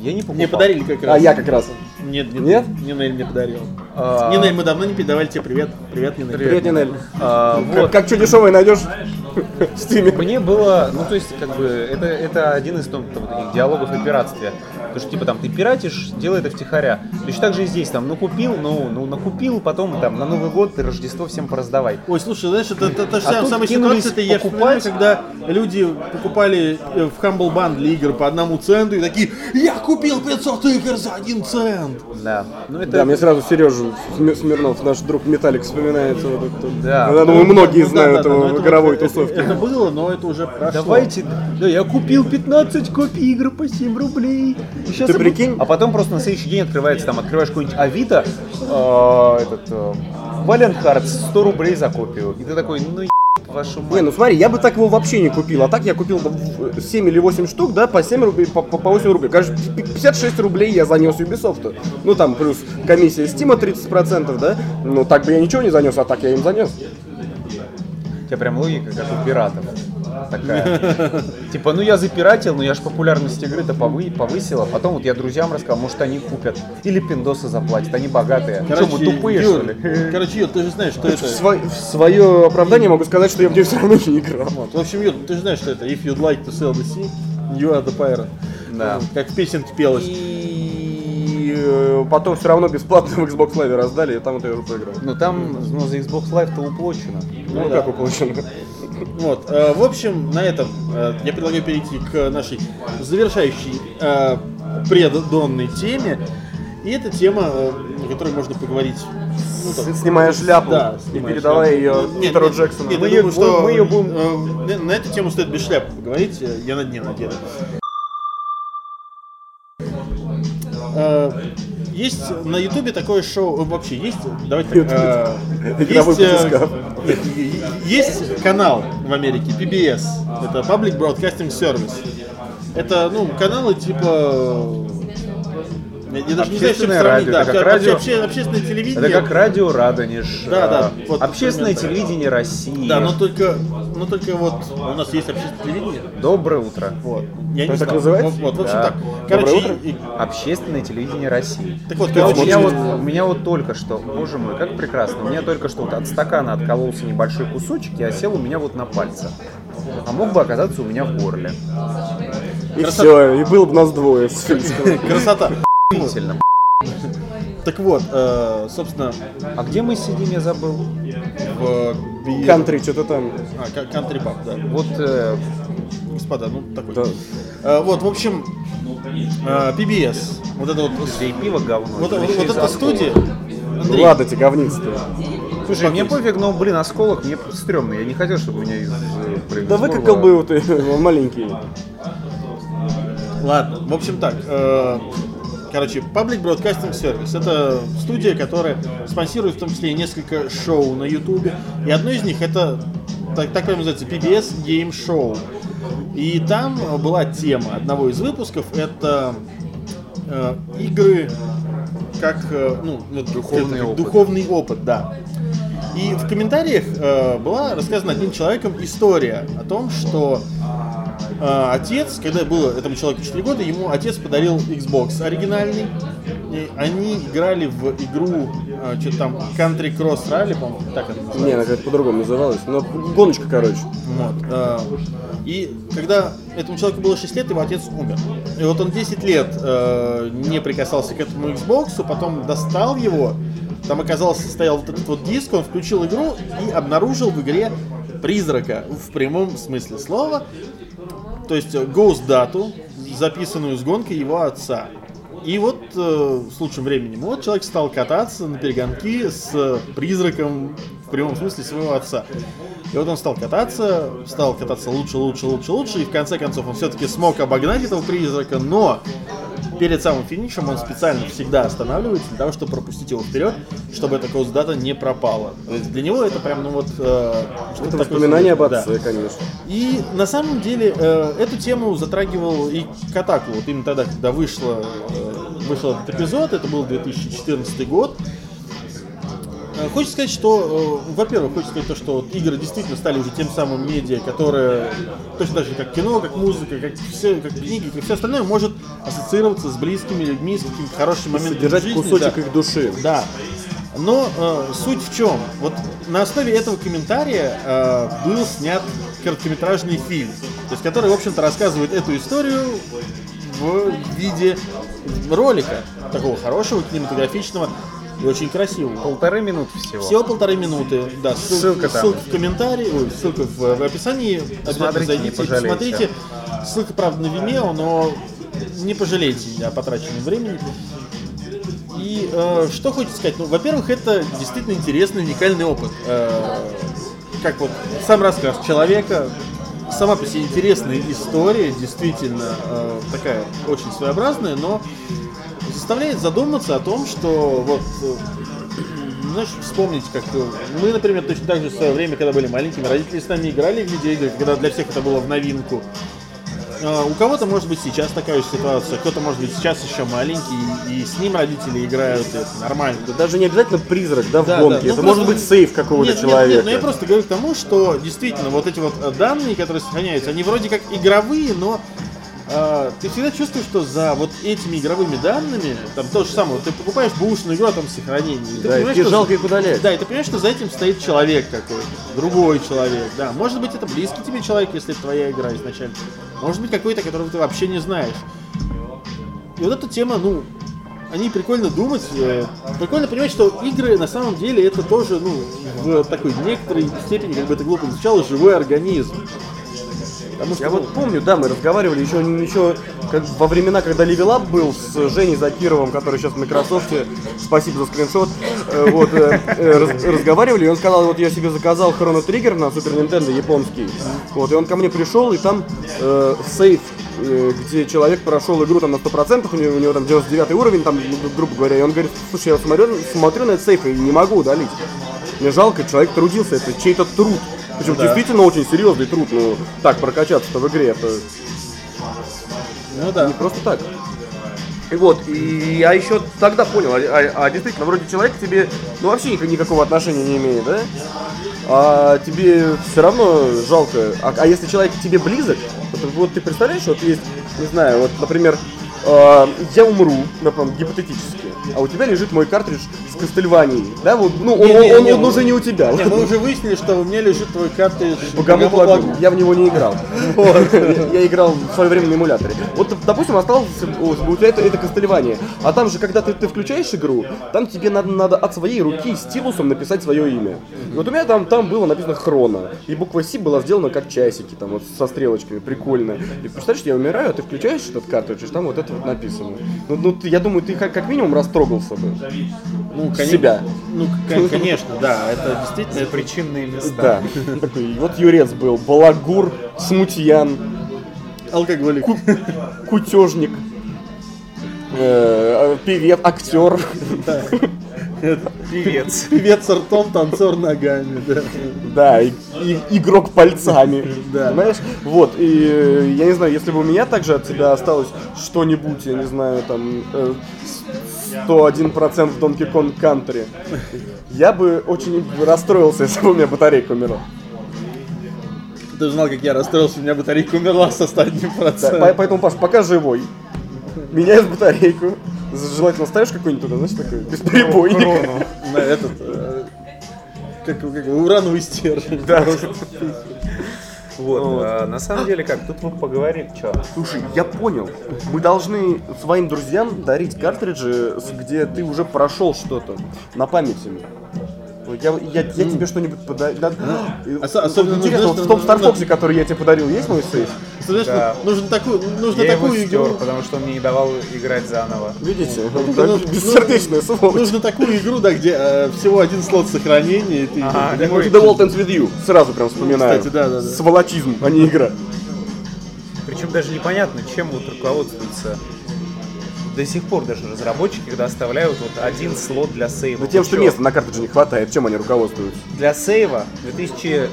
Я не покупал. Мне подарили как раз. А я как раз. Нет, нет, Нет? Нинель мне подарил. А, Нинель, мы давно не передавали тебе привет. Привет, Нинель. Привет, Нинель. а, Как, (laughs) вот. как что дешевое найдешь в стиме? Мне было, ну то есть, как бы, это, это один из там, там, таких диалогов о пиратстве. Потому что, типа, там, ты пиратишь, делай это втихаря. Точно так же и здесь, там, ну купил, ну, ну накупил, потом, там, на Новый год ты Рождество всем пораздавай. Ой, слушай, знаешь, это, это, это же А самая тут самая ситуация, это я вспоминаю, покупать. когда люди покупали э, в Humble Bundle игр по одному центу и такие, я купил 500 игр за один цент. Да. Ну это... Да, мне сразу Сережу Смирнов, наш друг Металлик, вспоминается. Вот этот. Да. Я думаю, многие Ну, да, знают да, да, его в это игровой это- тусовке. Это, было, но это уже прошло. Давайте, да, я купил 15 копий игр по 7 рублей. Щас Ты прикинь? А потом просто на следующий день открывается, там, открываешь какой-нибудь Авито, э, этот, э, Hearts, 100 рублей за копию. И ты такой, ну, еб вашу мать. Не, ну смотри, я бы так его вообще не купил. А так я купил в- 7 или 8 штук, да, по 7 рублей, по, по по 8 рублей. Кажется, 56 рублей я занес Ubisoft. Ну там плюс комиссия Steam 30%, да. Ну так бы я ничего не занес, а так я им занес. У тебя прям логика, как у пиратов. Такая. Типа, ну я запиратил, но я ж популярность игры-то повы- повысила. Потом вот я друзьям рассказал, может они купят. Или пиндосы заплатят, они богатые. Что, мы тупые, Юр, что ли? Короче, Юр, ты же знаешь, что это... сво- в свое оправдание могу сказать, что я в нее все равно не играл. Вот. В общем, Юр, ты же знаешь, что это If you'd like to sell the sea, you are the pirate. Да. Ну, Как в песенке пелось. И э, потом все равно бесплатно в Xbox Live раздали, и там вот я уже поиграл. Ну там ну, за Xbox Live-то уплочено. Ну, как уплочено. Вот. э, В общем, на этом э, я предлагаю перейти к нашей завершающей э, преддонной теме. И это тема, о которой можно поговорить. ну, так, Снимая шляпу Да, и снимая передавая шляпу. ее Нет, Питеру нет, Джексону. Нет, Мы ее- думаю, что мы ее будем- э, на- эту тему стоит без шляпы поговорить. Я на дне надену. Есть на Ютубе такое шоу, вообще есть, давайте так, (laughs) есть. Нет, есть канал в Америке, PBS, это Public Broadcasting Service. Это, ну, каналы типа... Я, я даже не знаю, с чем радио, да, это как радио- обще- общественное телевидение. Это как радио Радонеж. Да, да, э, вот Общественное примерно телевидение России. Да, но только, но только вот у нас есть общественное телевидение. Доброе утро. Вот. Я не Так называется? Вот, вот, в общем Да. так. Короче, Доброе утро. и- Общественное телевидение России. так вот, У короче, меня, вот- вот, у меня вот только что, боже мой, как прекрасно, у меня только что вот от стакана откололся небольшой кусочек и осел у меня вот на пальце. А мог бы оказаться у меня в горле. И все, и было бы нас двое. (laughs) красота. Так вот, э, собственно, А где мы сидим, я забыл? в Кантри, что-то там. А, ка- country pub, да. Вот э, Господа, ну такой. Да. Э, вот, в общем, э, PBS. Вот это вот. да и пиво говно. Вот, это вот, вот эта студия. Ну Андрей, ладно, тебе говница Слушай, мне пофиг, но, блин, осколок мне стрёмно. Я не хотел, чтобы меня из э, Да выкакал бы ты, (laughs) он маленький. Ладно, в общем так. э, Короче, Public Broadcasting Service это студия, которая спонсирует в том числе и несколько шоу на Ютубе. И одно из них это так, так называется PBS Game Show. И там была тема одного из выпусков это э, игры как э, ну, вот Духовный это, как опыт. духовный опыт, да. И в комментариях э, была рассказана одним человеком история о том, что э, отец, когда было этому человеку 4 года, ему отец подарил Xbox оригинальный. И они играли в игру, э, что там, Country Cross Rally, по-моему, так это называется. Не, она как-то по-другому называлась. Но гоночка, короче. Вот. э, И когда этому человеку было 6 лет, его отец умер. И вот он 10 лет э, не прикасался к этому Xbox, потом достал его, там оказался, стоял вот этот вот диск, он включил игру и обнаружил в игре призрака в прямом смысле слова. То есть э, Ghost дату, записанную с гонкой его отца. И вот э, с лучшим временем. Вот человек стал кататься на перегонки с призраком в прямом смысле своего отца. И вот он стал кататься, стал кататься лучше, лучше, лучше, лучше, и в конце концов он все-таки смог обогнать этого призрака, но перед самым финишем он специально всегда останавливается для того, чтобы пропустить его вперед, чтобы эта коуз-дата не пропала. То есть для него это прям, ну вот... Э, Это воспоминание об да. отце, конечно. И на самом деле э, эту тему затрагивал и Катаку. Вот именно тогда, когда вышло, э, вышел этот эпизод, это был 2014 год. Э, Хочется сказать, что, э, во-первых, хочется сказать то, что игры действительно стали уже тем самым медиа, которое точно так же, как кино, как музыка, как все, как книги, как все остальное, может ассоциироваться с близкими людьми, с какими-то хорошими моментами Содержать жизни, кусочек да. их души. Да. Но э, суть в чем? Вот на основе этого комментария э, был снят короткометражный фильм, то есть который, в общем-то, рассказывает эту историю в виде ролика, такого хорошего, кинематографичного и очень красивого. Полторы минуты всего. Всего полторы минуты, да, ссыл- Ссылка там. ссылка в комментарии, ой, ссылка в, в описании, обязательно Смотрите, зайдите, посмотрите. Ссылка, правда, на Vimeo, но не пожалейте о потраченном времени. И э, что хочется сказать? Ну, во-первых, это действительно интересный, уникальный опыт. Э, как вот сам рассказ человека, сама по себе интересная история, действительно э, такая очень своеобразная, но заставляет задуматься о том, что вот э, (clears throat) знаешь, вспомнить, как э, мы, например, точно так же в свое время, когда были маленькими, родители с нами играли в видеоигры, когда для всех это было в новинку. А, У кого-то может быть сейчас такая же ситуация, кто-то может быть сейчас еще маленький, и с ним родители играют, и это нормально. Да даже не обязательно призрак, да, в Да, гонке. да. Ну, Это просто- может быть сейф какого-то Нет, нет, человека. нет, но я просто говорю к тому, что действительно вот эти вот данные, которые сохраняются, они вроде как игровые, но э, ты всегда чувствуешь, что за вот этими игровыми данными, там то же самое, ты покупаешь бушную игру, а там сохранение. и ты Да, и что- жалко их удалять. Да, и ты понимаешь, что за этим стоит человек какой-то, другой человек, да. Может быть, это близкий тебе человек, если это твоя игра изначально. Может быть, какой-то, которого ты вообще не знаешь. И вот эта тема, ну, о ней прикольно думать, э, прикольно понимать, что игры на самом деле это тоже, ну, в такой некоторой степени, как бы это глупо звучало, живой организм. Потому что, Я ну, вот помню, да, мы разговаривали еще, еще как во времена, когда Левелап был с Женей Закировым, который сейчас в Microsoft, спасибо за скриншот, э, вот, э, э, раз- разговаривали, и он сказал, вот я себе заказал Chrono Trigger на Super Nintendo японский, вот, и он ко мне пришел, и там э, сейф, где человек прошел игру там на 100%, у него, у него там 99 уровень, там, ну, грубо говоря, и он говорит, слушай, я смотрю, смотрю на этот сейф и не могу удалить. Мне жалко, человек трудился, это чей-то труд. Причем Да. действительно очень серьезный труд, ну, так прокачаться-то в игре, это ну да. не просто так. И вот, и я еще тогда понял, а, а- а действительно, вроде человек к тебе, ну, вообще ник- никакого отношения не имеет, да? А тебе все равно жалко. А, а если человек к тебе близок, вот, вот ты представляешь, вот есть, не знаю, вот, например, э, я умру, например, гипотетически, а у тебя лежит мой картридж с Кастельванией, да, вот, ну, он, Не-не-не, он- он мы- уже не у тебя. Не, мы уже выяснили, что у меня лежит твой картридж Богомол Лагун. Я в него не играл. (laughs) Я играл в свое время на эмуляторе. Вот, допустим, осталось у тебя это, Кастельвания. А там же, когда ты, ты включаешь игру, там тебе надо, надо от своей руки стилусом написать свое имя. Вот у меня там, там было написано Хрона. И буква С была сделана как часики, там вот со стрелочками, прикольно. И представляешь, я умираю, а ты включаешь этот картридж, и там вот это вот написано. Ну, ну, ты- я думаю, ты как, как минимум растрогался бы. Ну, Себя. Ну, кон- конечно, да, это действительно Причинные места. Да. Такой, Вот юрец был, балагур, смутьян, алкоголик. кутежник, певец, актер. Певец. Певец ртом, танцор ногами, да. Да, и- и- игрок пальцами. Да. Понимаешь? Вот, и э, я не знаю, если бы у меня также от тебя осталось что-нибудь, я не знаю, там, э, с- 101% в Donkey Kong Country, я бы очень расстроился, (laughs) если бы у меня батарейка умерла. Ты узнал, как я расстроился, у меня батарейка умерла со 101%. Да, по- поэтому, Паш, пока живой, меняешь батарейку, желательно ставишь какой-нибудь туда, знаешь, такой бесперебойник. На этот, э, как, как урановый стержень. Да. Вот. а, на самом деле как, тут мы поговорим, что? Слушай, я понял. Мы должны своим друзьям дарить картриджи, где ты уже прошел что-то на память им. Я, я, я тебе что-нибудь подарю. ос- особенно Интересно, нужно, вот в том нужно- Star Fox, который я тебе подарил, есть мой сейф? Да. ну, нужно такую, нужно Я его такую стер, игру. потому что он мне не давал играть заново. Видите? Ну, Да, ну, Бессердечная сволочь. Нужно такую игру, да, где э, всего один слот сохранения, и ты Ага, ты такой- такой- The World Ends With You. Сразу прям вспоминаю. кстати, да, да, да. Сволочизм, а не игра. Причем даже непонятно, чем вот руководствуются до сих пор даже разработчики, когда оставляют вот один слот для сейва. Да тем, что места на картридже не хватает, чем они руководствуются? Для сейва 2000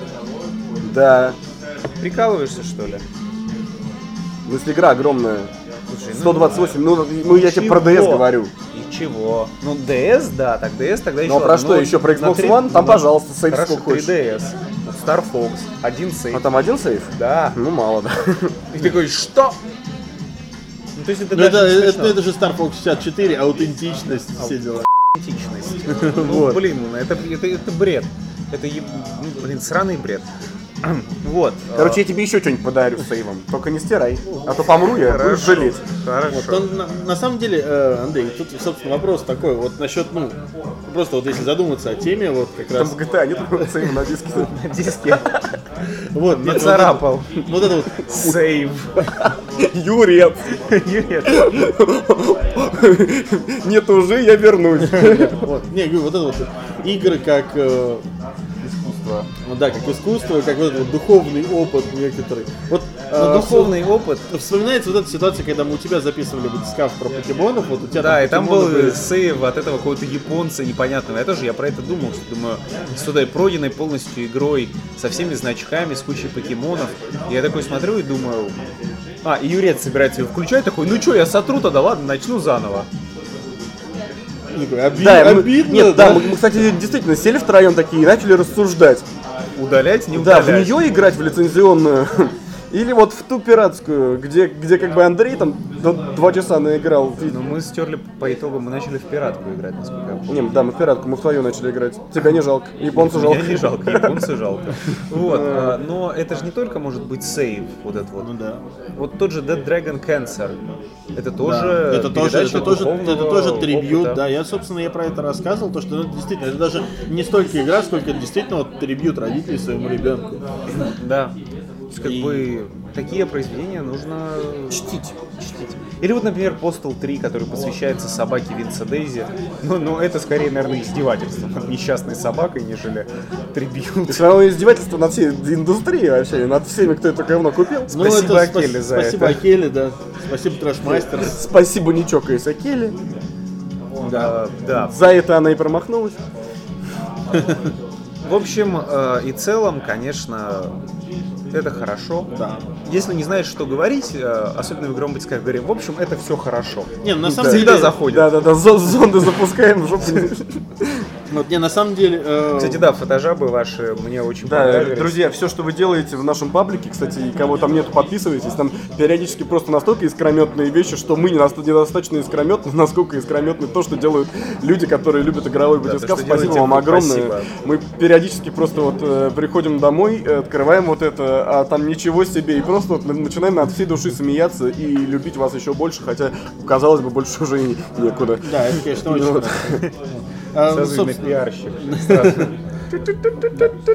Да. прикалываешься что ли? Ну, если игра огромная. Слушай, ну, 128, ну, ну я тебе про DS говорю. И чего? Ну DS, да, так DS тогда еще. Ну а про что еще? Про Xbox One? Там, пожалуйста, сейф Хорошо, сколько хочешь. 3DS. Вот Star Fox, один сейф. А там один сейф? Да. Ну мало, да. И ты говоришь, что? То есть это Ну, это, даже это, смешно. это же Star Fox 64, аутентичность, все дела. идентичность. (laughs) Ну, блин, ну, это, это, это бред. Это, ну, блин, сраный бред. (clears throat) Вот. Короче, я тебе еще что-нибудь подарю с сейвом. Только не стирай. А то помру я, будешь Хорошо. жалеть. Хорошо. Вот, он на, на самом деле, э, Андрей, тут, собственно, вопрос такой, вот насчет, ну, просто вот если задуматься о теме, вот как Там раз, в GTA нет сейва на диске. (laughs) На диске вот, нет, нацарапал. Вот, это- вот это вот, Сейв. Юрец. Нет уже, я вернусь. вот, не, говорю, вот это вот игры как, э, Искусство. ну да, как искусство, как вот этот вот духовный опыт некоторый. Вот, э, Ну, духовный опыт. Вспоминается вот эта ситуация, когда мы у тебя записывали батискаф про покемонов, вот у тебя Да, и там был были. сейв от этого какого-то японца непонятного. Я тоже я про это думал, что думаю, сюда пройденной полностью игрой, со всеми значками, с кучей покемонов. И я такой смотрю и думаю, а, и Юрец собирается ее включать, такой, ну что, я сотру тогда, ладно, начну заново. Такой, оби- Да, мы- обидно, нет, да, мы, мы, кстати, действительно сели втроем такие и начали рассуждать. Удалять, не Да, удалять. в нее играть в лицензионную. Или вот в ту пиратскую, где, где как бы Андрей там два часа наиграл. Ну, мы стерли по итогу, мы начали в пиратку играть, насколько я помню. Не, да, мы в пиратку, мы в твою начали играть. Тебя не жалко, японцу жалко. Меня не жалко, японцу жалко. (laughs) Вот, а, но это же не только может быть сейв, вот это вот. Ну да. Вот тот же Dead Dragon Cancer. Это тоже это тоже, это тоже, это тоже опыта. да. Я, собственно, я про это рассказывал, то, что действительно, это даже не столько игра, сколько это действительно вот трибют родителей своему ребенку. Да. То есть, как И- бы такие произведения нужно чтить. чтить. Или вот, например, Postal 3, который посвящается собаке Винса Дейзи. Ну, ну, это скорее, наверное, издевательство над несчастной собакой, нежели. Все равно издевательство над всей индустрией вообще, над всеми, кто это говно купил. Ну, Спасибо это Акеле спа- за Спасибо это. Акеле, да. Спасибо Трэшмастер. (laughs) Спасибо, не чокаясь, Акеле. Да, да. За это она и промахнулась. В общем э, и целом, конечно, это хорошо. Да. Если не знаешь, что говорить, э, особенно в игровом батискафе, говорим, в общем, это все хорошо. Не, ну, на самом Всегда деле, заходит. Да, да, да, зо- зонды запускаем в жопу. (laughs) вот, не, на самом деле, э, Кстати, да, фотожабы ваши мне очень Да, понравились. друзья, все, что вы делаете в нашем паблике, кстати, и кого там нету, подписывайтесь. Там периодически просто настолько искрометные вещи, что мы недостаточно искрометны, насколько искрометны то, что делают люди, которые любят игровой Да, батискаф. что Спасибо делаете вам огромное. спасибо. Мы периодически просто вот э, приходим домой, э, открываем вот это, а там ничего себе, и просто вот на- начинаем от всей души смеяться и любить вас еще больше, хотя, казалось бы, больше уже и некуда. да, это, конечно, очень. А, ну, собственно, пиарщик. (laughs)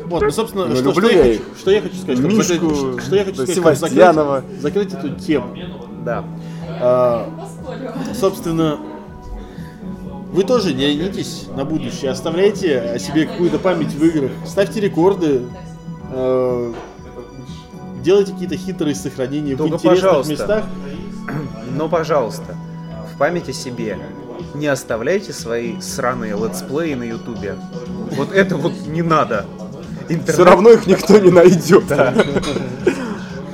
Вот, ну, собственно, Ну, что, что, я хочу, что я хочу сказать, чтобы Мишку, закрыть, что я хочу сказать, Севастьянова. закрыть, закрыть эту тему. Да. А, собственно, вы тоже не ленитесь на будущее, оставляйте о себе какую-то память в играх, ставьте рекорды, э, делайте какие-то хитрые сохранения Только, в интересных пожалуйста. местах. Но, пожалуйста, в память о себе не оставляйте свои сраные летсплеи на ютубе. Вот это вот не надо. Интернет- Все равно их никто не найдет.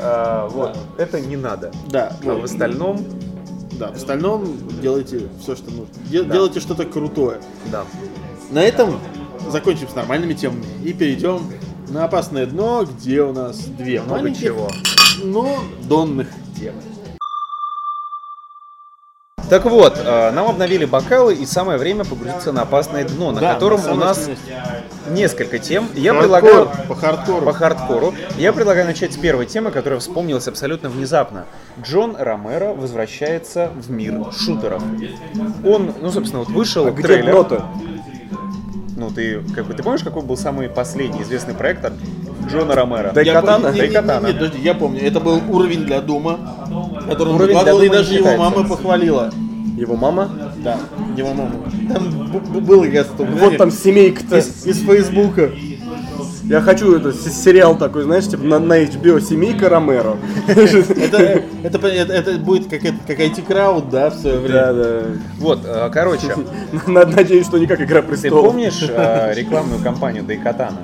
А, вот, это не надо. Да, А в остальном, да, в остальном делайте все, что нужно. Де- Да. Делайте что-то крутое. да. На этом закончим с нормальными темами и перейдем на опасное дно, где у нас две Много маленьких, чего. но донных темы. Так вот, э, нам обновили бокалы, и самое время погрузиться на опасное дно, на Да, котором на у нас самом несколько тем. Я Хардкор, предлагаю по хардкору. по хардкору. Я предлагаю начать с первой темы, которая вспомнилась абсолютно внезапно. Джон Ромеро возвращается в мир шутеров. Он, ну, собственно, вот вышел А где трейлер. дно-то? Ну, ты, как бы, ты помнишь, какой был самый последний известный проект от Джона Ромера? Дай- Я Дайкатана? Дайкатана. Нет, подожди, я помню. Это был уровень для Дума, который он Уровень для выкладывал, и даже его мама похвалила. Его мама? Да, его мама. Там б- б- было, кажется, Вот там семейка-то. из, из Фейсбука. Я хочу этот с- сериал такой, знаешь, типа на, на HBO «Семейка Ромеро». Это, это, это, это будет как, это- как IT-крауд, да, в свое время. Да, да. Вот, э, короче, (laughs) Надеюсь, что не как «Игра ты престолов». помнишь э, рекламную кампанию Дайкатана?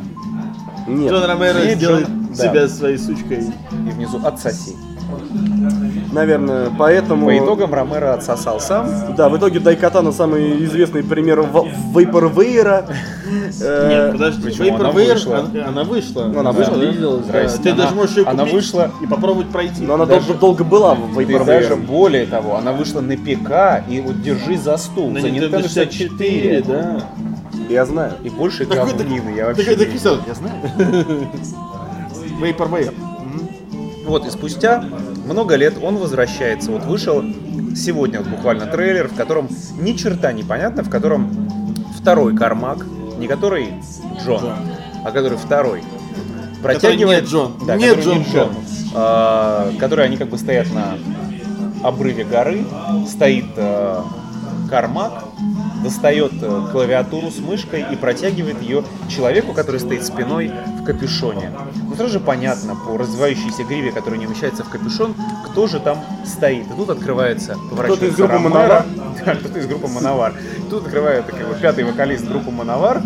Нет. Джон Ромеро Нет, сделает Джон- да. себя своей сучкой. И внизу «Отсоси». Наверное, поэтому... По итогам Ромеро отсосал сам. Да, в итоге Дайкатана самый известный пример ва- Вейпорвейра. Э, Нет, подожди, почему? Она вышла. она, она вышла. Ну, она Да, да? да. Ты даже можешь ее она купить вышла- и попробовать пройти. Но она Даже- долго, была в Ты даже более того, она вышла на ПК и вот держись за стул, На за Nintendo 64, да. Я знаю. И больше говнины я вообще не видел. я знаю. Vaporware. Вот, и спустя много лет он возвращается. Вот вышел сегодня вот буквально трейлер, в котором ни черта не понятно, в котором второй Кармак, не который Джон, а который второй, протягивает... не Джон. Да, Не который Джон Кармак. а, которые они как бы стоят на обрыве горы, стоит э, Кармак, достает э, клавиатуру с мышкой и протягивает ее человеку, который стоит спиной в капюшоне. Ну, сразу же понятно по развивающейся гриве, которая не умещается в капюшон, кто же там стоит. И тут открывается, поворачивается из группы Ромеро. Мановар? (laughs) Да, кто-то из группы Мановар. Тут открывает как бы, пятый вокалист группы Мановар,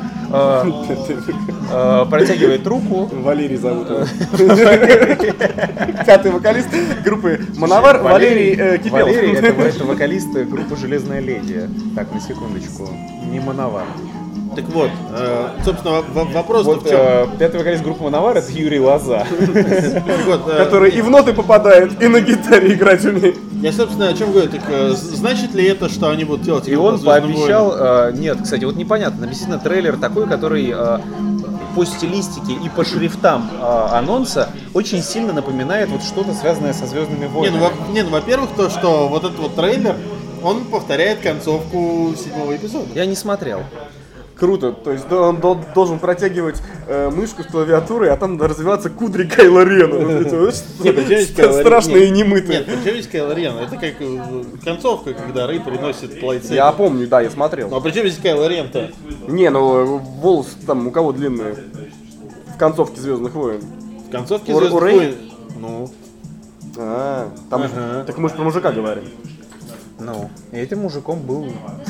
протягивает руку, Валерий зовут его. (laughs) Пятый вокалист группы Мановар, Валерий э, Кипелов. Валерий это вокалист группы Железная леди. Так, на секундочку. Не Мановар. Так вот, э, собственно, вопрос Вот в чем? э, пятый вокалист группы Мановар это Юрий Лоза. Э, Который и в ноты попадает, и на гитаре играть умеет. Я, собственно, о чем говорю. Так, э, значит ли это, что они будут делать И он по «Звездным пообещал, войнам»? э, нет, кстати, вот непонятно, действительно трейлер такой, который по стилистике и по шрифтам э, анонса очень сильно напоминает вот что-то связанное со Звездными Не, ну, войнами. не, ну, во-первых, то, что вот этот вот трейлер, он повторяет концовку седьмого эпизода. Я не смотрел. Круто, то есть он дол- должен протягивать э, мышку с клавиатурой, а там развиваться кудри Кайла Рена. Причем (laughs) Рен- Страшные и немытые. Нет, причем здесь Кайло Рен? Это как э, концовка, когда Рэй приносит лайтсейбер. Я помню, да, я Ну смотрел. а при чем здесь Кайло Рен-то? Не, ну волосы там у кого длинные? В концовке Звездных войн. В концовке «Звездных войн». Ну, А, там так мы же про мужика говорим. Ну, и этим мужиком был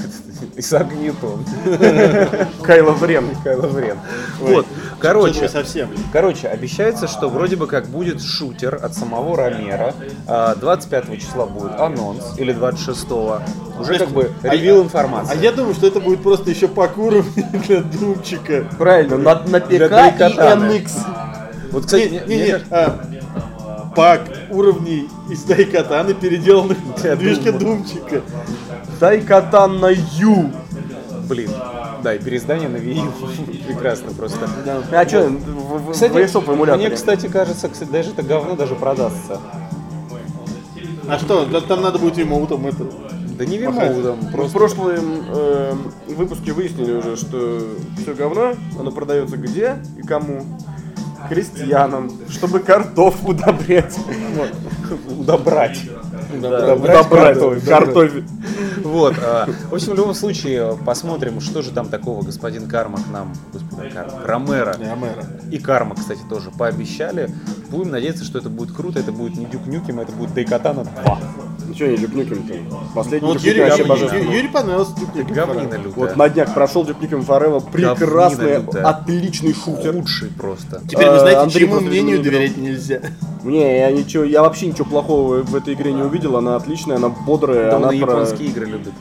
(laughs) Исаак Ньютон. (laughs) Кайло Рен. (laughs) Кайло Рен. Ой, Вот, короче, совсем. Короче, обещается, что вроде бы как будет шутер от самого Ромера. А, 25 числа будет анонс, или 26 Уже как бы А ревил я- информации. А я думаю, что это будет просто еще уровней для Думчика. Правильно, на, ПК и. NX. Вот, кстати, Не, не, не, пак уровней из Дайкатаны, переделанных Для движке Дума. Думчика. Дайкатана Ю. блин, да, и переиздание на Wii. (laughs) Прекрасно просто. А что, Кстати, мне, кстати, кажется, кстати, даже это говно даже продастся. А что, да там надо будет эмоутом это... Да не там, Мы в просто... прошлом э, выпуске выяснили уже, что все говно, оно продается где и кому? Крестьянам, чтобы картоф удобрять. Удобрать. Удобрать картофель. картофель. Вот. а, В общем, в любом случае, посмотрим, что же там такого господин Кармак нам, господин Кармак, Ромеро и Карма, кстати, тоже пообещали. Будем надеяться, что это будет круто, это будет не Дюк Нюкем, это будет Дайкатана 2. Ничего не Дюкнюкем-то. Последний Ну, вот Duke Юрий, вообще Юрий, божественный. Юрий понравился Nukem Говнина лютая. Вот на днях прошел Duke Nukem Forever, прекрасный, отличный шутер. Худший просто. Теперь вы знаете, Андрей чему мнению доверять нельзя. Не, я ничего, я вообще ничего плохого в этой игре не увидел, она отличная, она бодрая, Да он она про... японские игры любит.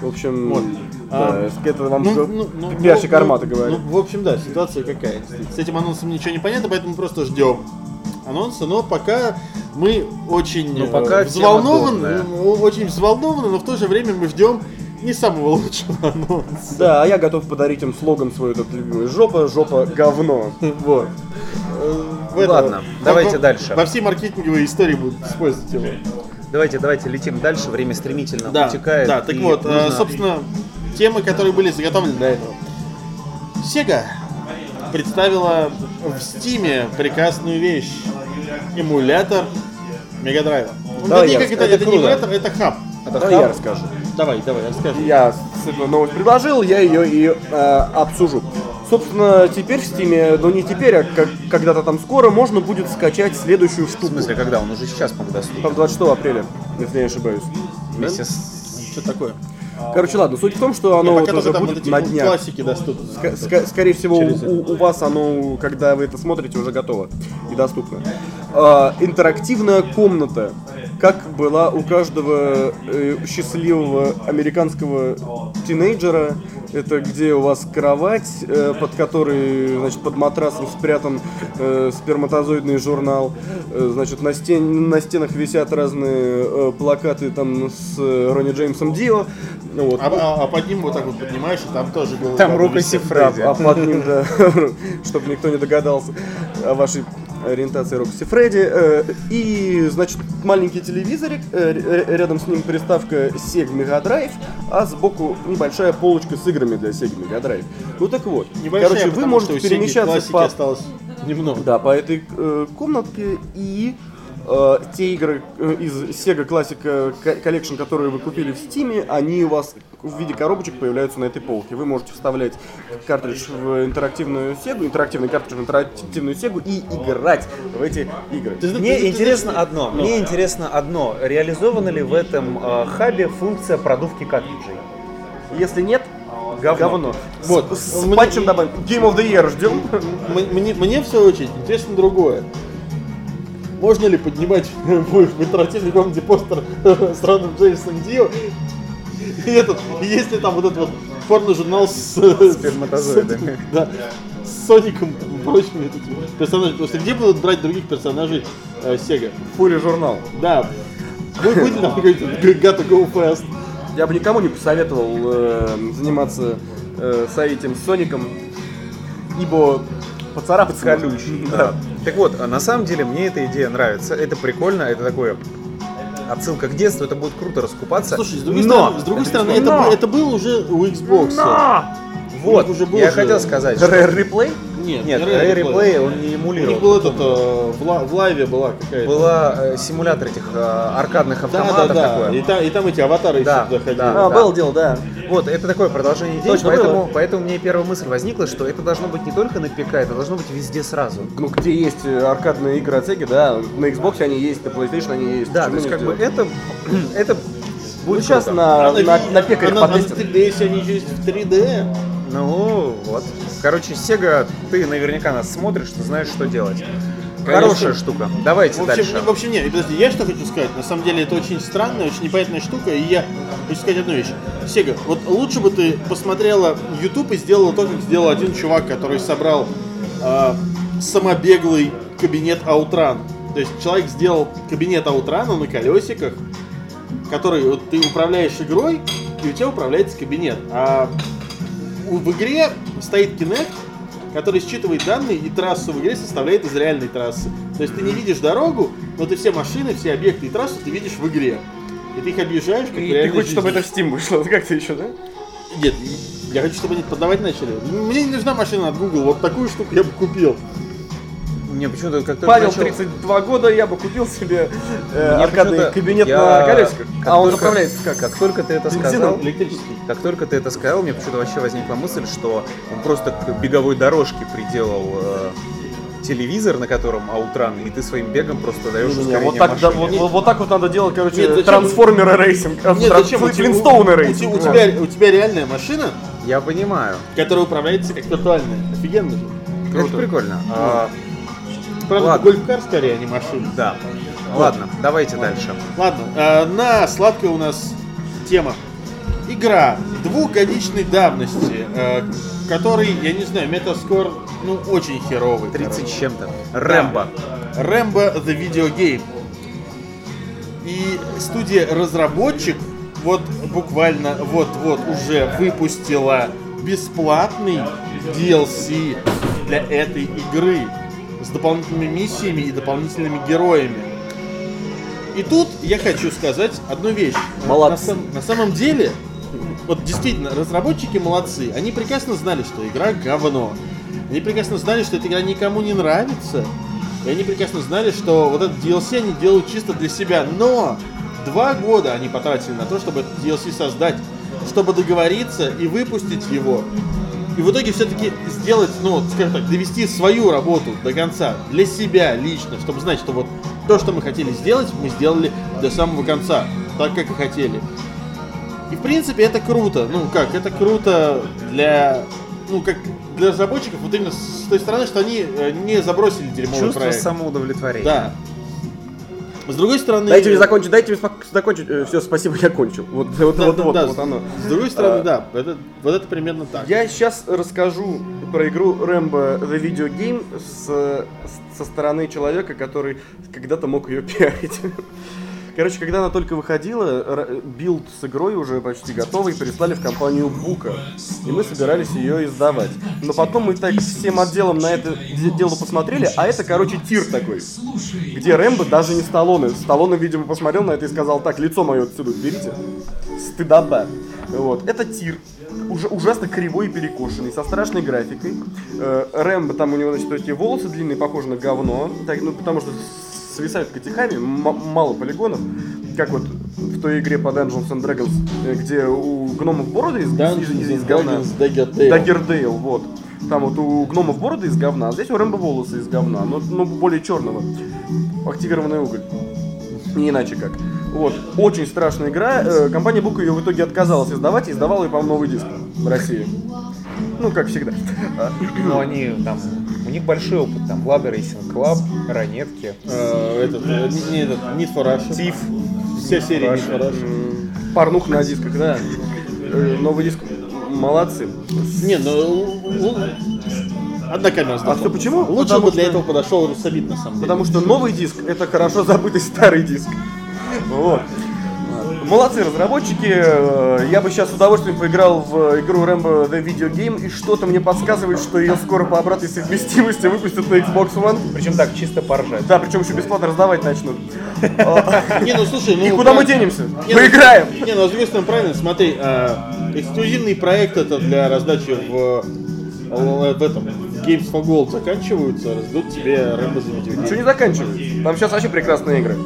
В общем, Вот. да, А, это вам Ну, ну, ну, пиарщик ну, Армата ну, говорит. Ну, в общем, да, ситуация какая. С этим анонсом ничего не понятно, поэтому мы просто ждем анонса, но пока мы очень Но э, пока взволнованы, дурная. ну, очень взволнованы, но в то же время мы ждем не самого (laughs) лучшего анонса. Да, а я готов подарить им слоган свой этот любимый. Жопа, жопа, говно. (laughs) Вот. Э, Ладно, давайте дальше. Во всей маркетинговой истории будут использовать его. Давайте, давайте летим дальше, время стремительно Да, утекает. да, так вот, э, нужно- собственно, темы, которые были заготовлены для этого. Sega представила в Стиме прекрасную вещь. Эмулятор Мега Драйва. Ну, Давай я это, расскажу. это не эмулятор, это хаб. Давай я расскажу. Давай, давай, расскажи. Я новость предложил, я ее и э, обсужу. Собственно, теперь в Стиме, ну не теперь, а как- когда-то там скоро, можно будет скачать следующую В штуку. смысле, когда? Он уже сейчас, по-моему, доступен. Там 26 апреля, если я не ошибаюсь. Вместе с... Что такое? Короче, ладно, суть в том, что оно вот уже будет на днях. классики доступны. Ска- скорее всего, у, у вас оно, когда вы это смотрите, уже готово и доступно. А, интерактивная комната, как была у каждого э, счастливого американского тинейджера. Это где у вас кровать, э, под которой, значит, под матрасом спрятан э, сперматозоидный журнал. Э, значит, на, стен, на стенах висят разные э, плакаты там с э, Ронни Джеймсом Дио. Вот. А, а- а под ним вот так вот поднимаешь, и там тоже было. Там рукописи Фредди. А под ним, да, (laughs) чтобы никто не догадался о вашей ориентации Рокси Фредди. Э, И, значит, маленький телевизорик, э, рядом с ним приставка Sega Mega Drive, а сбоку небольшая полочка с играми для Sega Mega Drive. Ну так вот, Небольшая, короче, вы можете перемещаться по, осталось немного. да, по этой э, комнатке и э, те игры э, из Sega Classic э, Collection, которые вы купили в Steam, они у вас в виде коробочек появляются на этой полке. Вы можете вставлять картридж в интерактивную Sega, интерактивный картридж в интерактивную Sega и играть в эти игры. Мне интересно одно. Ну. Мне интересно одно. Реализована ли в этом э, хабе функция продувки картриджей? Если нет, Говно. говно. Вот. С, с Мне- патчем добавим. Game of the Year ждем. М- Мне, мне в свою очередь интересно другое. Можно ли поднимать (laughs) в, интерактивной комнате постер с Роном Джеймсом Дио? И этот, и если там вот этот вот порно-журнал с... Сперматозоидами. с- Да. С Соником и прочими персонажами. Просто где будут брать других персонажей э, Sega? Фули журнал. Да. Будет будет ли там какой-то Gotta Go Fast? Я бы никому не посоветовал э, заниматься э, с Соником, ибо поцарапаться Колючий. Да. Так вот, а на самом деле мне эта идея нравится. Это прикольно, это такое отсылка к детству, это будет круто раскупаться. Слушай, с другой Но! стороны, с другой стороны это, Но! бы- это было уже у Xbox. Вот, У них уже был я же- хотел сказать. Rare Replay? (laughs) Нет, Нет, не Rare Replay. Replay он не У них эмулировал. был этот, э, в, ла- в лайве была какая-то. Была э, симулятор этих э, аркадных Да, да, автоматов да. такое. И, там, и там эти аватары Да, еще заходили. да. А, было дело, да. Вот, это такое продолжение идеи, Точно поэтому, было. поэтому мне первая мысль возникла, что это должно быть не только на ПК, это должно быть везде сразу. Ну, где есть э, аркадные игры от Sega, да, на Xbox они есть, на PlayStation они есть. Да, то Почему есть не как бы сделать? это, (clears throat) это Ну, будет сейчас круто. на, на, на а на- на потестят. 3DS они еще есть в 3D. Ну, вот. Короче, Sega, ты наверняка нас смотришь, ты знаешь, что делать. Конечно. Хорошая штука. Давайте В общем, дальше. в общем, нет, подожди, я что хочу сказать? На самом деле это очень странная, очень непонятная штука, и я хочу сказать одну вещь. Сега, вот лучше бы ты посмотрела YouTube и сделала то, как сделал один чувак, который собрал э, самобеглый кабинет Outrun. То есть человек сделал кабинет Outrun на колесиках, который вот ты управляешь игрой, и у тебя управляется кабинет. А в игре стоит Kinect, который считывает данные и трассу в игре составляет из реальной трассы. То есть ты не видишь дорогу, но ты все машины, все объекты и трассу ты видишь в игре. И ты их объезжаешь, как И ты хочешь, чтобы жизни. это в Steam вышло? Как ты еще, да? Нет, я хочу, чтобы они продавать начали. Мне не нужна машина от Google, вот такую штуку я бы купил. Мне почему-то как только Павел, начал- 32 года, я бы купил себе э, Мне аркадный кабинет я- на колесиках. как А он только- управляется как? Как только ты это сказал, Бензином электрический. как только ты это сказал, мне почему-то вообще возникла мысль, что он просто к беговой дорожке приделал э, телевизор, на котором OutRun, и ты своим бегом просто даешь Не-не-не, ускорение вот так, да, вот, вот- вот так вот надо делать, короче, Нет, зачем? трансформеры racing. Нет, тран- зачем? У тебя- Флинстоуны у- у racing. тебя- у тебя, реальная машина, Я понимаю. которая управляется как виртуальная. Офигенно же. Это прикольно. А, Правда, Ладно. гольф-кар скорее, а не машина. да. Ладно, давайте дальше. Ладно, э, на сладкая у нас тема. Игра двухгодичной давности, э, который, я не знаю, Metascore, ну, очень херовый. 30 с чем-то. Рэмбо. Rambo The Video Game. И студия разработчик вот буквально вот-вот уже выпустила бесплатный DLC для этой игры с дополнительными миссиями и дополнительными героями. И тут я хочу сказать одну вещь. Молодцы. На, на самом деле, вот действительно, разработчики молодцы. Они прекрасно знали, что игра говно. Они прекрасно знали, что эта игра никому не нравится. И они прекрасно знали, что вот этот DLC они делают чисто для себя. Но два года они потратили на то, чтобы этот DLC создать, чтобы договориться и выпустить его. И в итоге все-таки сделать, ну, скажем так, довести свою работу до конца, для себя лично, чтобы знать, что вот то, что мы хотели сделать, мы сделали до самого конца, так как и хотели. И в принципе это круто. Ну как, это круто для ну, как для разработчиков, вот именно с той стороны, что они э, не забросили дерьмовый Чувство проект. самоудовлетворения. Да. С другой стороны... Дайте мне закончить, дайте мне закончить. все, спасибо, я кончил. Вот, вот, Да, вот, да, вот, да, вот оно. С другой стороны, А, да, это, вот это примерно так. Я сейчас расскажу про игру Rambo The Video Game с- со стороны человека, который когда-то мог ее пиарить. (laughs) Короче, когда она только выходила, билд с игрой уже почти готовый прислали в компанию Бука. И мы собирались ее издавать. Но потом мы так всем отделом на это де- дело посмотрели, а это, короче, тир такой. Где Рэмбо даже не Сталлоне. Сталлоне, видимо, посмотрел на это и сказал, так, лицо мое отсюда берите. Стыдоба. Вот. Это тир. Уже ужасно кривой и перекошенный, со страшной графикой. Э, Рэмбо, там у него, значит, эти волосы длинные, похожи на говно. Так, ну, потому что свисают котихами, мало полигонов. Как вот в той игре по Dungeons and Dragons, э, где у гномов бороды из, из- из- из говна. Daggerdale, вот. Там вот у гномов бороды из говна, а здесь у Рэмбо волосы из говна, но, но более черного. Активированный уголь. Не иначе как. Вот. Очень страшная игра. Э, Компания Бука ее в итоге отказалась издавать и издавала ее, по-моему, новый диск в России. Ну, как всегда. А, Ну, они там, у них большой опыт, там, Lada Racing Club, Ранетки, Э, этот, э, не этот, Need for Russia. Тиф. Вся серия Need for Russia. Порнух на дисках, да. Э, Новый диск. Молодцы. Не, ну... Одна камера А все почему? Лучше Потому бы для что- этого подошел Русабит, на самом деле. Потому что новый диск это хорошо забытый старый диск. Вот. Молодцы разработчики. Э, Я бы сейчас с удовольствием поиграл в игру Rambo The Video Game, и что-то мне подсказывает, что ее скоро по обратной совместимости выпустят на Xbox One. Причем так, чисто поржать. Да, причем еще бесплатно раздавать начнут. (laughs) Не, ну слушай, ну... И куда мы денемся? Не, ну, Поиграем! Не, ну с другой стороны, правильно, смотри, а, эксклюзивный проект это для раздачи в, э, в этом Games for Gold заканчиваются, раздут тебе Rambo за Ничего видео. не заканчивается. Там сейчас вообще прекрасные игры.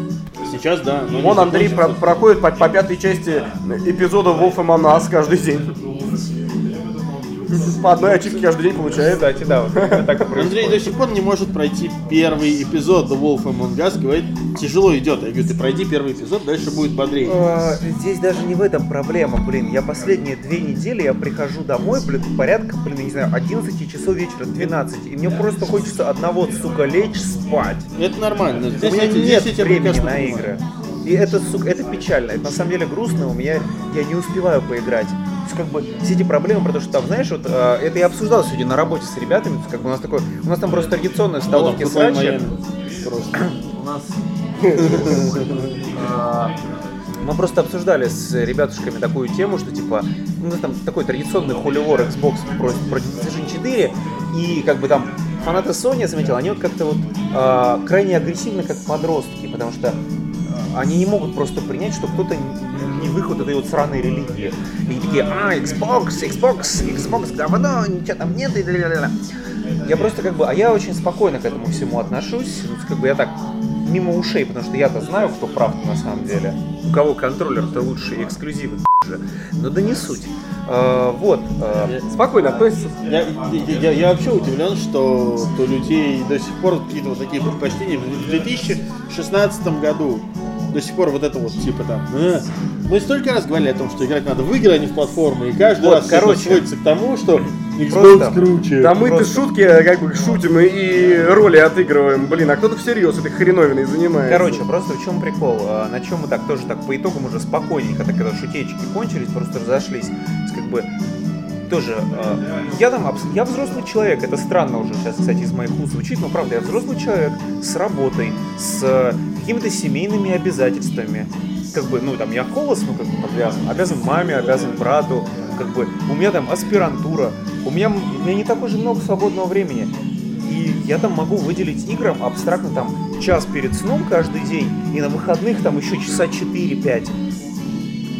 Сейчас, да. но не Вон Андрей про- проходит по, по пятой части эпизода Wolf Among Us каждый день. По одной ачивке каждый день получает. Кстати, да, вот так и Андрей происходит. до сих пор не может пройти первый эпизод The Wolf Among Us, говорит, тяжело идет. Я говорю, ты пройди первый эпизод, дальше будет бодрее. А, Здесь даже не в этом проблема, блин. Я последние две недели я прихожу домой, блин, порядка, блин, я не знаю, 11 часов вечера, 12. И мне просто хочется одного, сука, лечь спать. Это нормально. Здесь, у меня я- нет здесь я тебя времени прекрасно на понимаю. игры. И это, сука, это печально. Это на самом деле грустно. У меня я не успеваю поиграть. Как бы все эти проблемы, потому что там, знаешь, вот э, это я обсуждал сегодня на работе с ребятами. Как бы у нас такой, у нас там просто традиционная в Ну, футбол срачи. (clears throat) У нас а, мы просто обсуждали с ребятушками такую тему, что типа, ну, там такой традиционный холивор Xbox против, против PlayStation 4, и как бы там фанаты Sony, я заметил, они вот как-то вот а, крайне агрессивны, как подростки, потому что а, они не могут просто принять, что кто-то выход этой вот сраной религии. И такие, а, Xbox, Xbox, Xbox, говно, ничего там нет, и ля-ля-ля». Я просто как бы, а я очень спокойно к этому всему отношусь, Ну, как бы я так мимо ушей, потому что я-то знаю, кто прав на самом деле. У кого контроллер-то лучше и эксклюзивы же. Но да не суть. А, вот. а, Спокойно относится. Я, я, я- я вообще удивлен, что у людей до сих пор какие-то вот такие предпочтения. В 2016 году до сих пор вот это вот типа там. «Э». Мы столько раз говорили о том, что играть надо в игры, а не в платформы. И каждый Вот, раз короче. сводится к тому, что Xbox Просто- круче. Да мы-то шутки э, как бы шутим и, и роли отыгрываем. Блин, а кто-то всерьез этой хреновиной занимается. Короче, просто в чем прикол? А, На чем мы так тоже так по итогам уже спокойненько, так когда шутечки кончились, просто разошлись. Как бы тоже, а, я там, я взрослый человек, это странно уже сейчас, кстати, из моих уст звучит, но правда, я взрослый человек с работой, с э, какими-то семейными обязательствами. Как бы, ну, там, я холост, ну, как бы, обязан, обязан маме, обязан брату, как бы, у меня там аспирантура, у меня, у меня не так уж и много свободного времени. И я там могу выделить играм абстрактно там час перед сном каждый день, и на выходных там еще часа 4-5.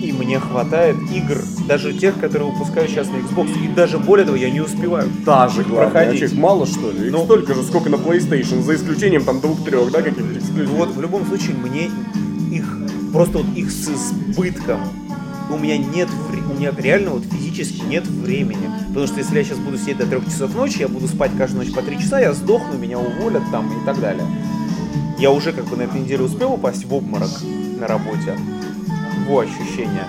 И мне хватает игр, даже тех, которые выпускают сейчас на Xbox. И даже более того, я не успеваю. Даже главное. Проходить. А мало что ли? Их Ну. столько же, сколько на PlayStation, за исключением там двух-трех, да, каких-то эксклюзивов. Вот в любом случае мне их просто вот их с избытком. У меня нет у меня реально вот физически нет времени. Потому что если я сейчас буду сидеть до трех часов ночи, я буду спать каждую ночь по три часа, я сдохну, меня уволят там и так далее. Я уже как бы на этой неделе успел упасть в обморок на работе. Во ощущение.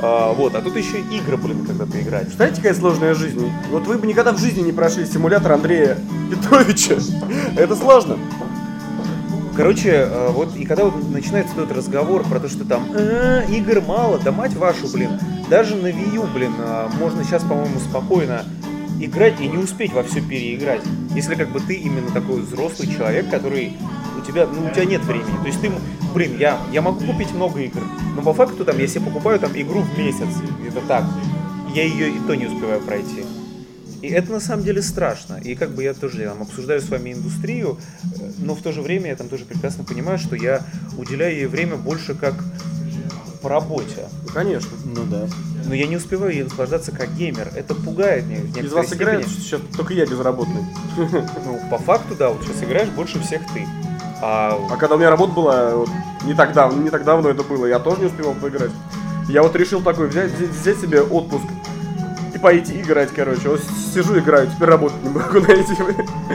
А, вот, а тут еще игры, блин, когда-то играть. Представляете, какая сложная жизнь? Вот вы бы никогда в жизни не прошли симулятор Андрея Петровича. (laughs) Это сложно. Короче, э, вот и когда вот начинается этот разговор про то, что там «А, игр мало, да мать вашу, блин, даже на Wii U, блин, а, можно сейчас, по-моему, спокойно играть и не успеть во все переиграть. Если как бы ты именно такой взрослый человек, который тебя, ну, у тебя нет времени. То есть ты, блин, я, я могу купить много игр, но по факту там, я себе покупаю там игру в месяц, это так, я ее и то не успеваю пройти. И это на самом деле страшно. И как бы я тоже там, обсуждаю с вами индустрию, но в то же время я там тоже прекрасно понимаю, что я уделяю ей время больше как по работе. Ну, конечно. Ну да. Но я не успеваю ей наслаждаться как геймер. Это пугает меня. Из вас играет степени. сейчас только я безработный. Ну, по факту, да, вот сейчас играешь больше всех ты. А, А когда у меня работа была, вот, не так давно, не так давно это было, я тоже не успевал поиграть. Я вот решил такой взять, взять, себе отпуск и пойти играть, короче. Вот сижу, играю, теперь работать не могу (laughs) найти.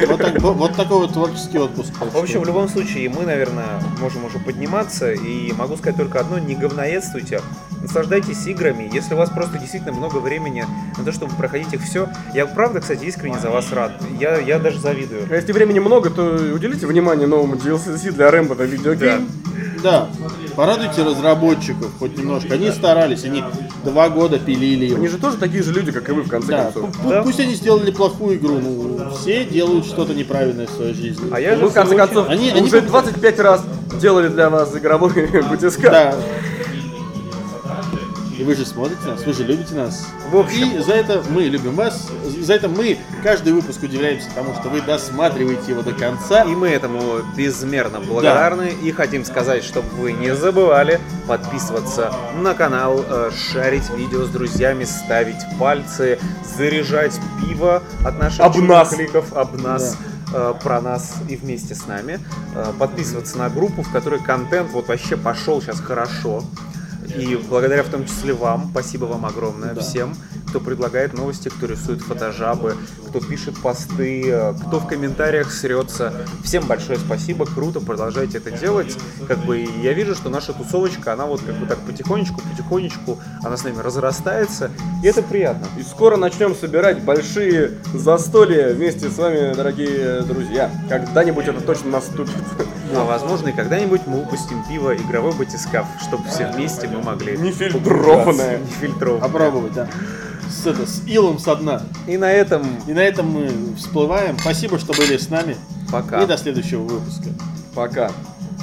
Вот, так- вот- вот такой вот творческий отпуск. в общем, в любом случае, мы, наверное, можем уже подниматься. И могу сказать только одно, не говноедствуйте. Наслаждайтесь играми. Если у вас просто действительно много времени на то, чтобы проходить их все. Я правда, кстати, искренне за вас рад. Я, я даже завидую. А если времени много, то уделите внимание новому DLC для Рэмбо на видеогейм. Да, порадуйте разработчиков хоть немножко. Они старались, они два года пилили его. Они же тоже такие же люди, как и вы, в конце Да, концов. пу- Да. пусть они сделали плохую игру, ну, все делают что-то неправильное в своей жизни. А я же в конце концов, Они- они уже поп- 25 раз делали для вас игровой батискаф. Да. И вы же смотрите нас, вы же любите нас. В общем. И за это мы любим вас. За это мы каждый выпуск удивляемся тому, что вы досматриваете его до конца. И мы этому безмерно благодарны и хотим сказать, чтобы вы не забывали подписываться на канал, э, шарить видео с друзьями, ставить пальцы, заряжать пиво от наших Об нас. кликов, об нас, э, про нас и вместе с нами. Э, Подписываться на группу, в которой контент вот вообще пошел сейчас хорошо. И благодаря в том числе вам, спасибо вам огромное Да. всем, кто предлагает новости, кто рисует фотожабы, кто пишет посты, э, кто в комментариях срется. Всем большое спасибо, круто, продолжайте это делать. Как бы я вижу, что наша тусовочка, она вот как бы так потихонечку, потихонечку, она с нами разрастается, и это приятно. И скоро начнем собирать большие застолья вместе с вами, дорогие друзья. Когда-нибудь это точно наступит. А возможно и когда-нибудь мы выпустим пиво игровой батискаф, чтобы все вместе мы могли Нефильтрованное. нефильтрованное. Попробовать, да. С, это, с илом со дна. И на этом И на этом мы всплываем. Спасибо, что были с нами. пока. И до следующего выпуска. Пока.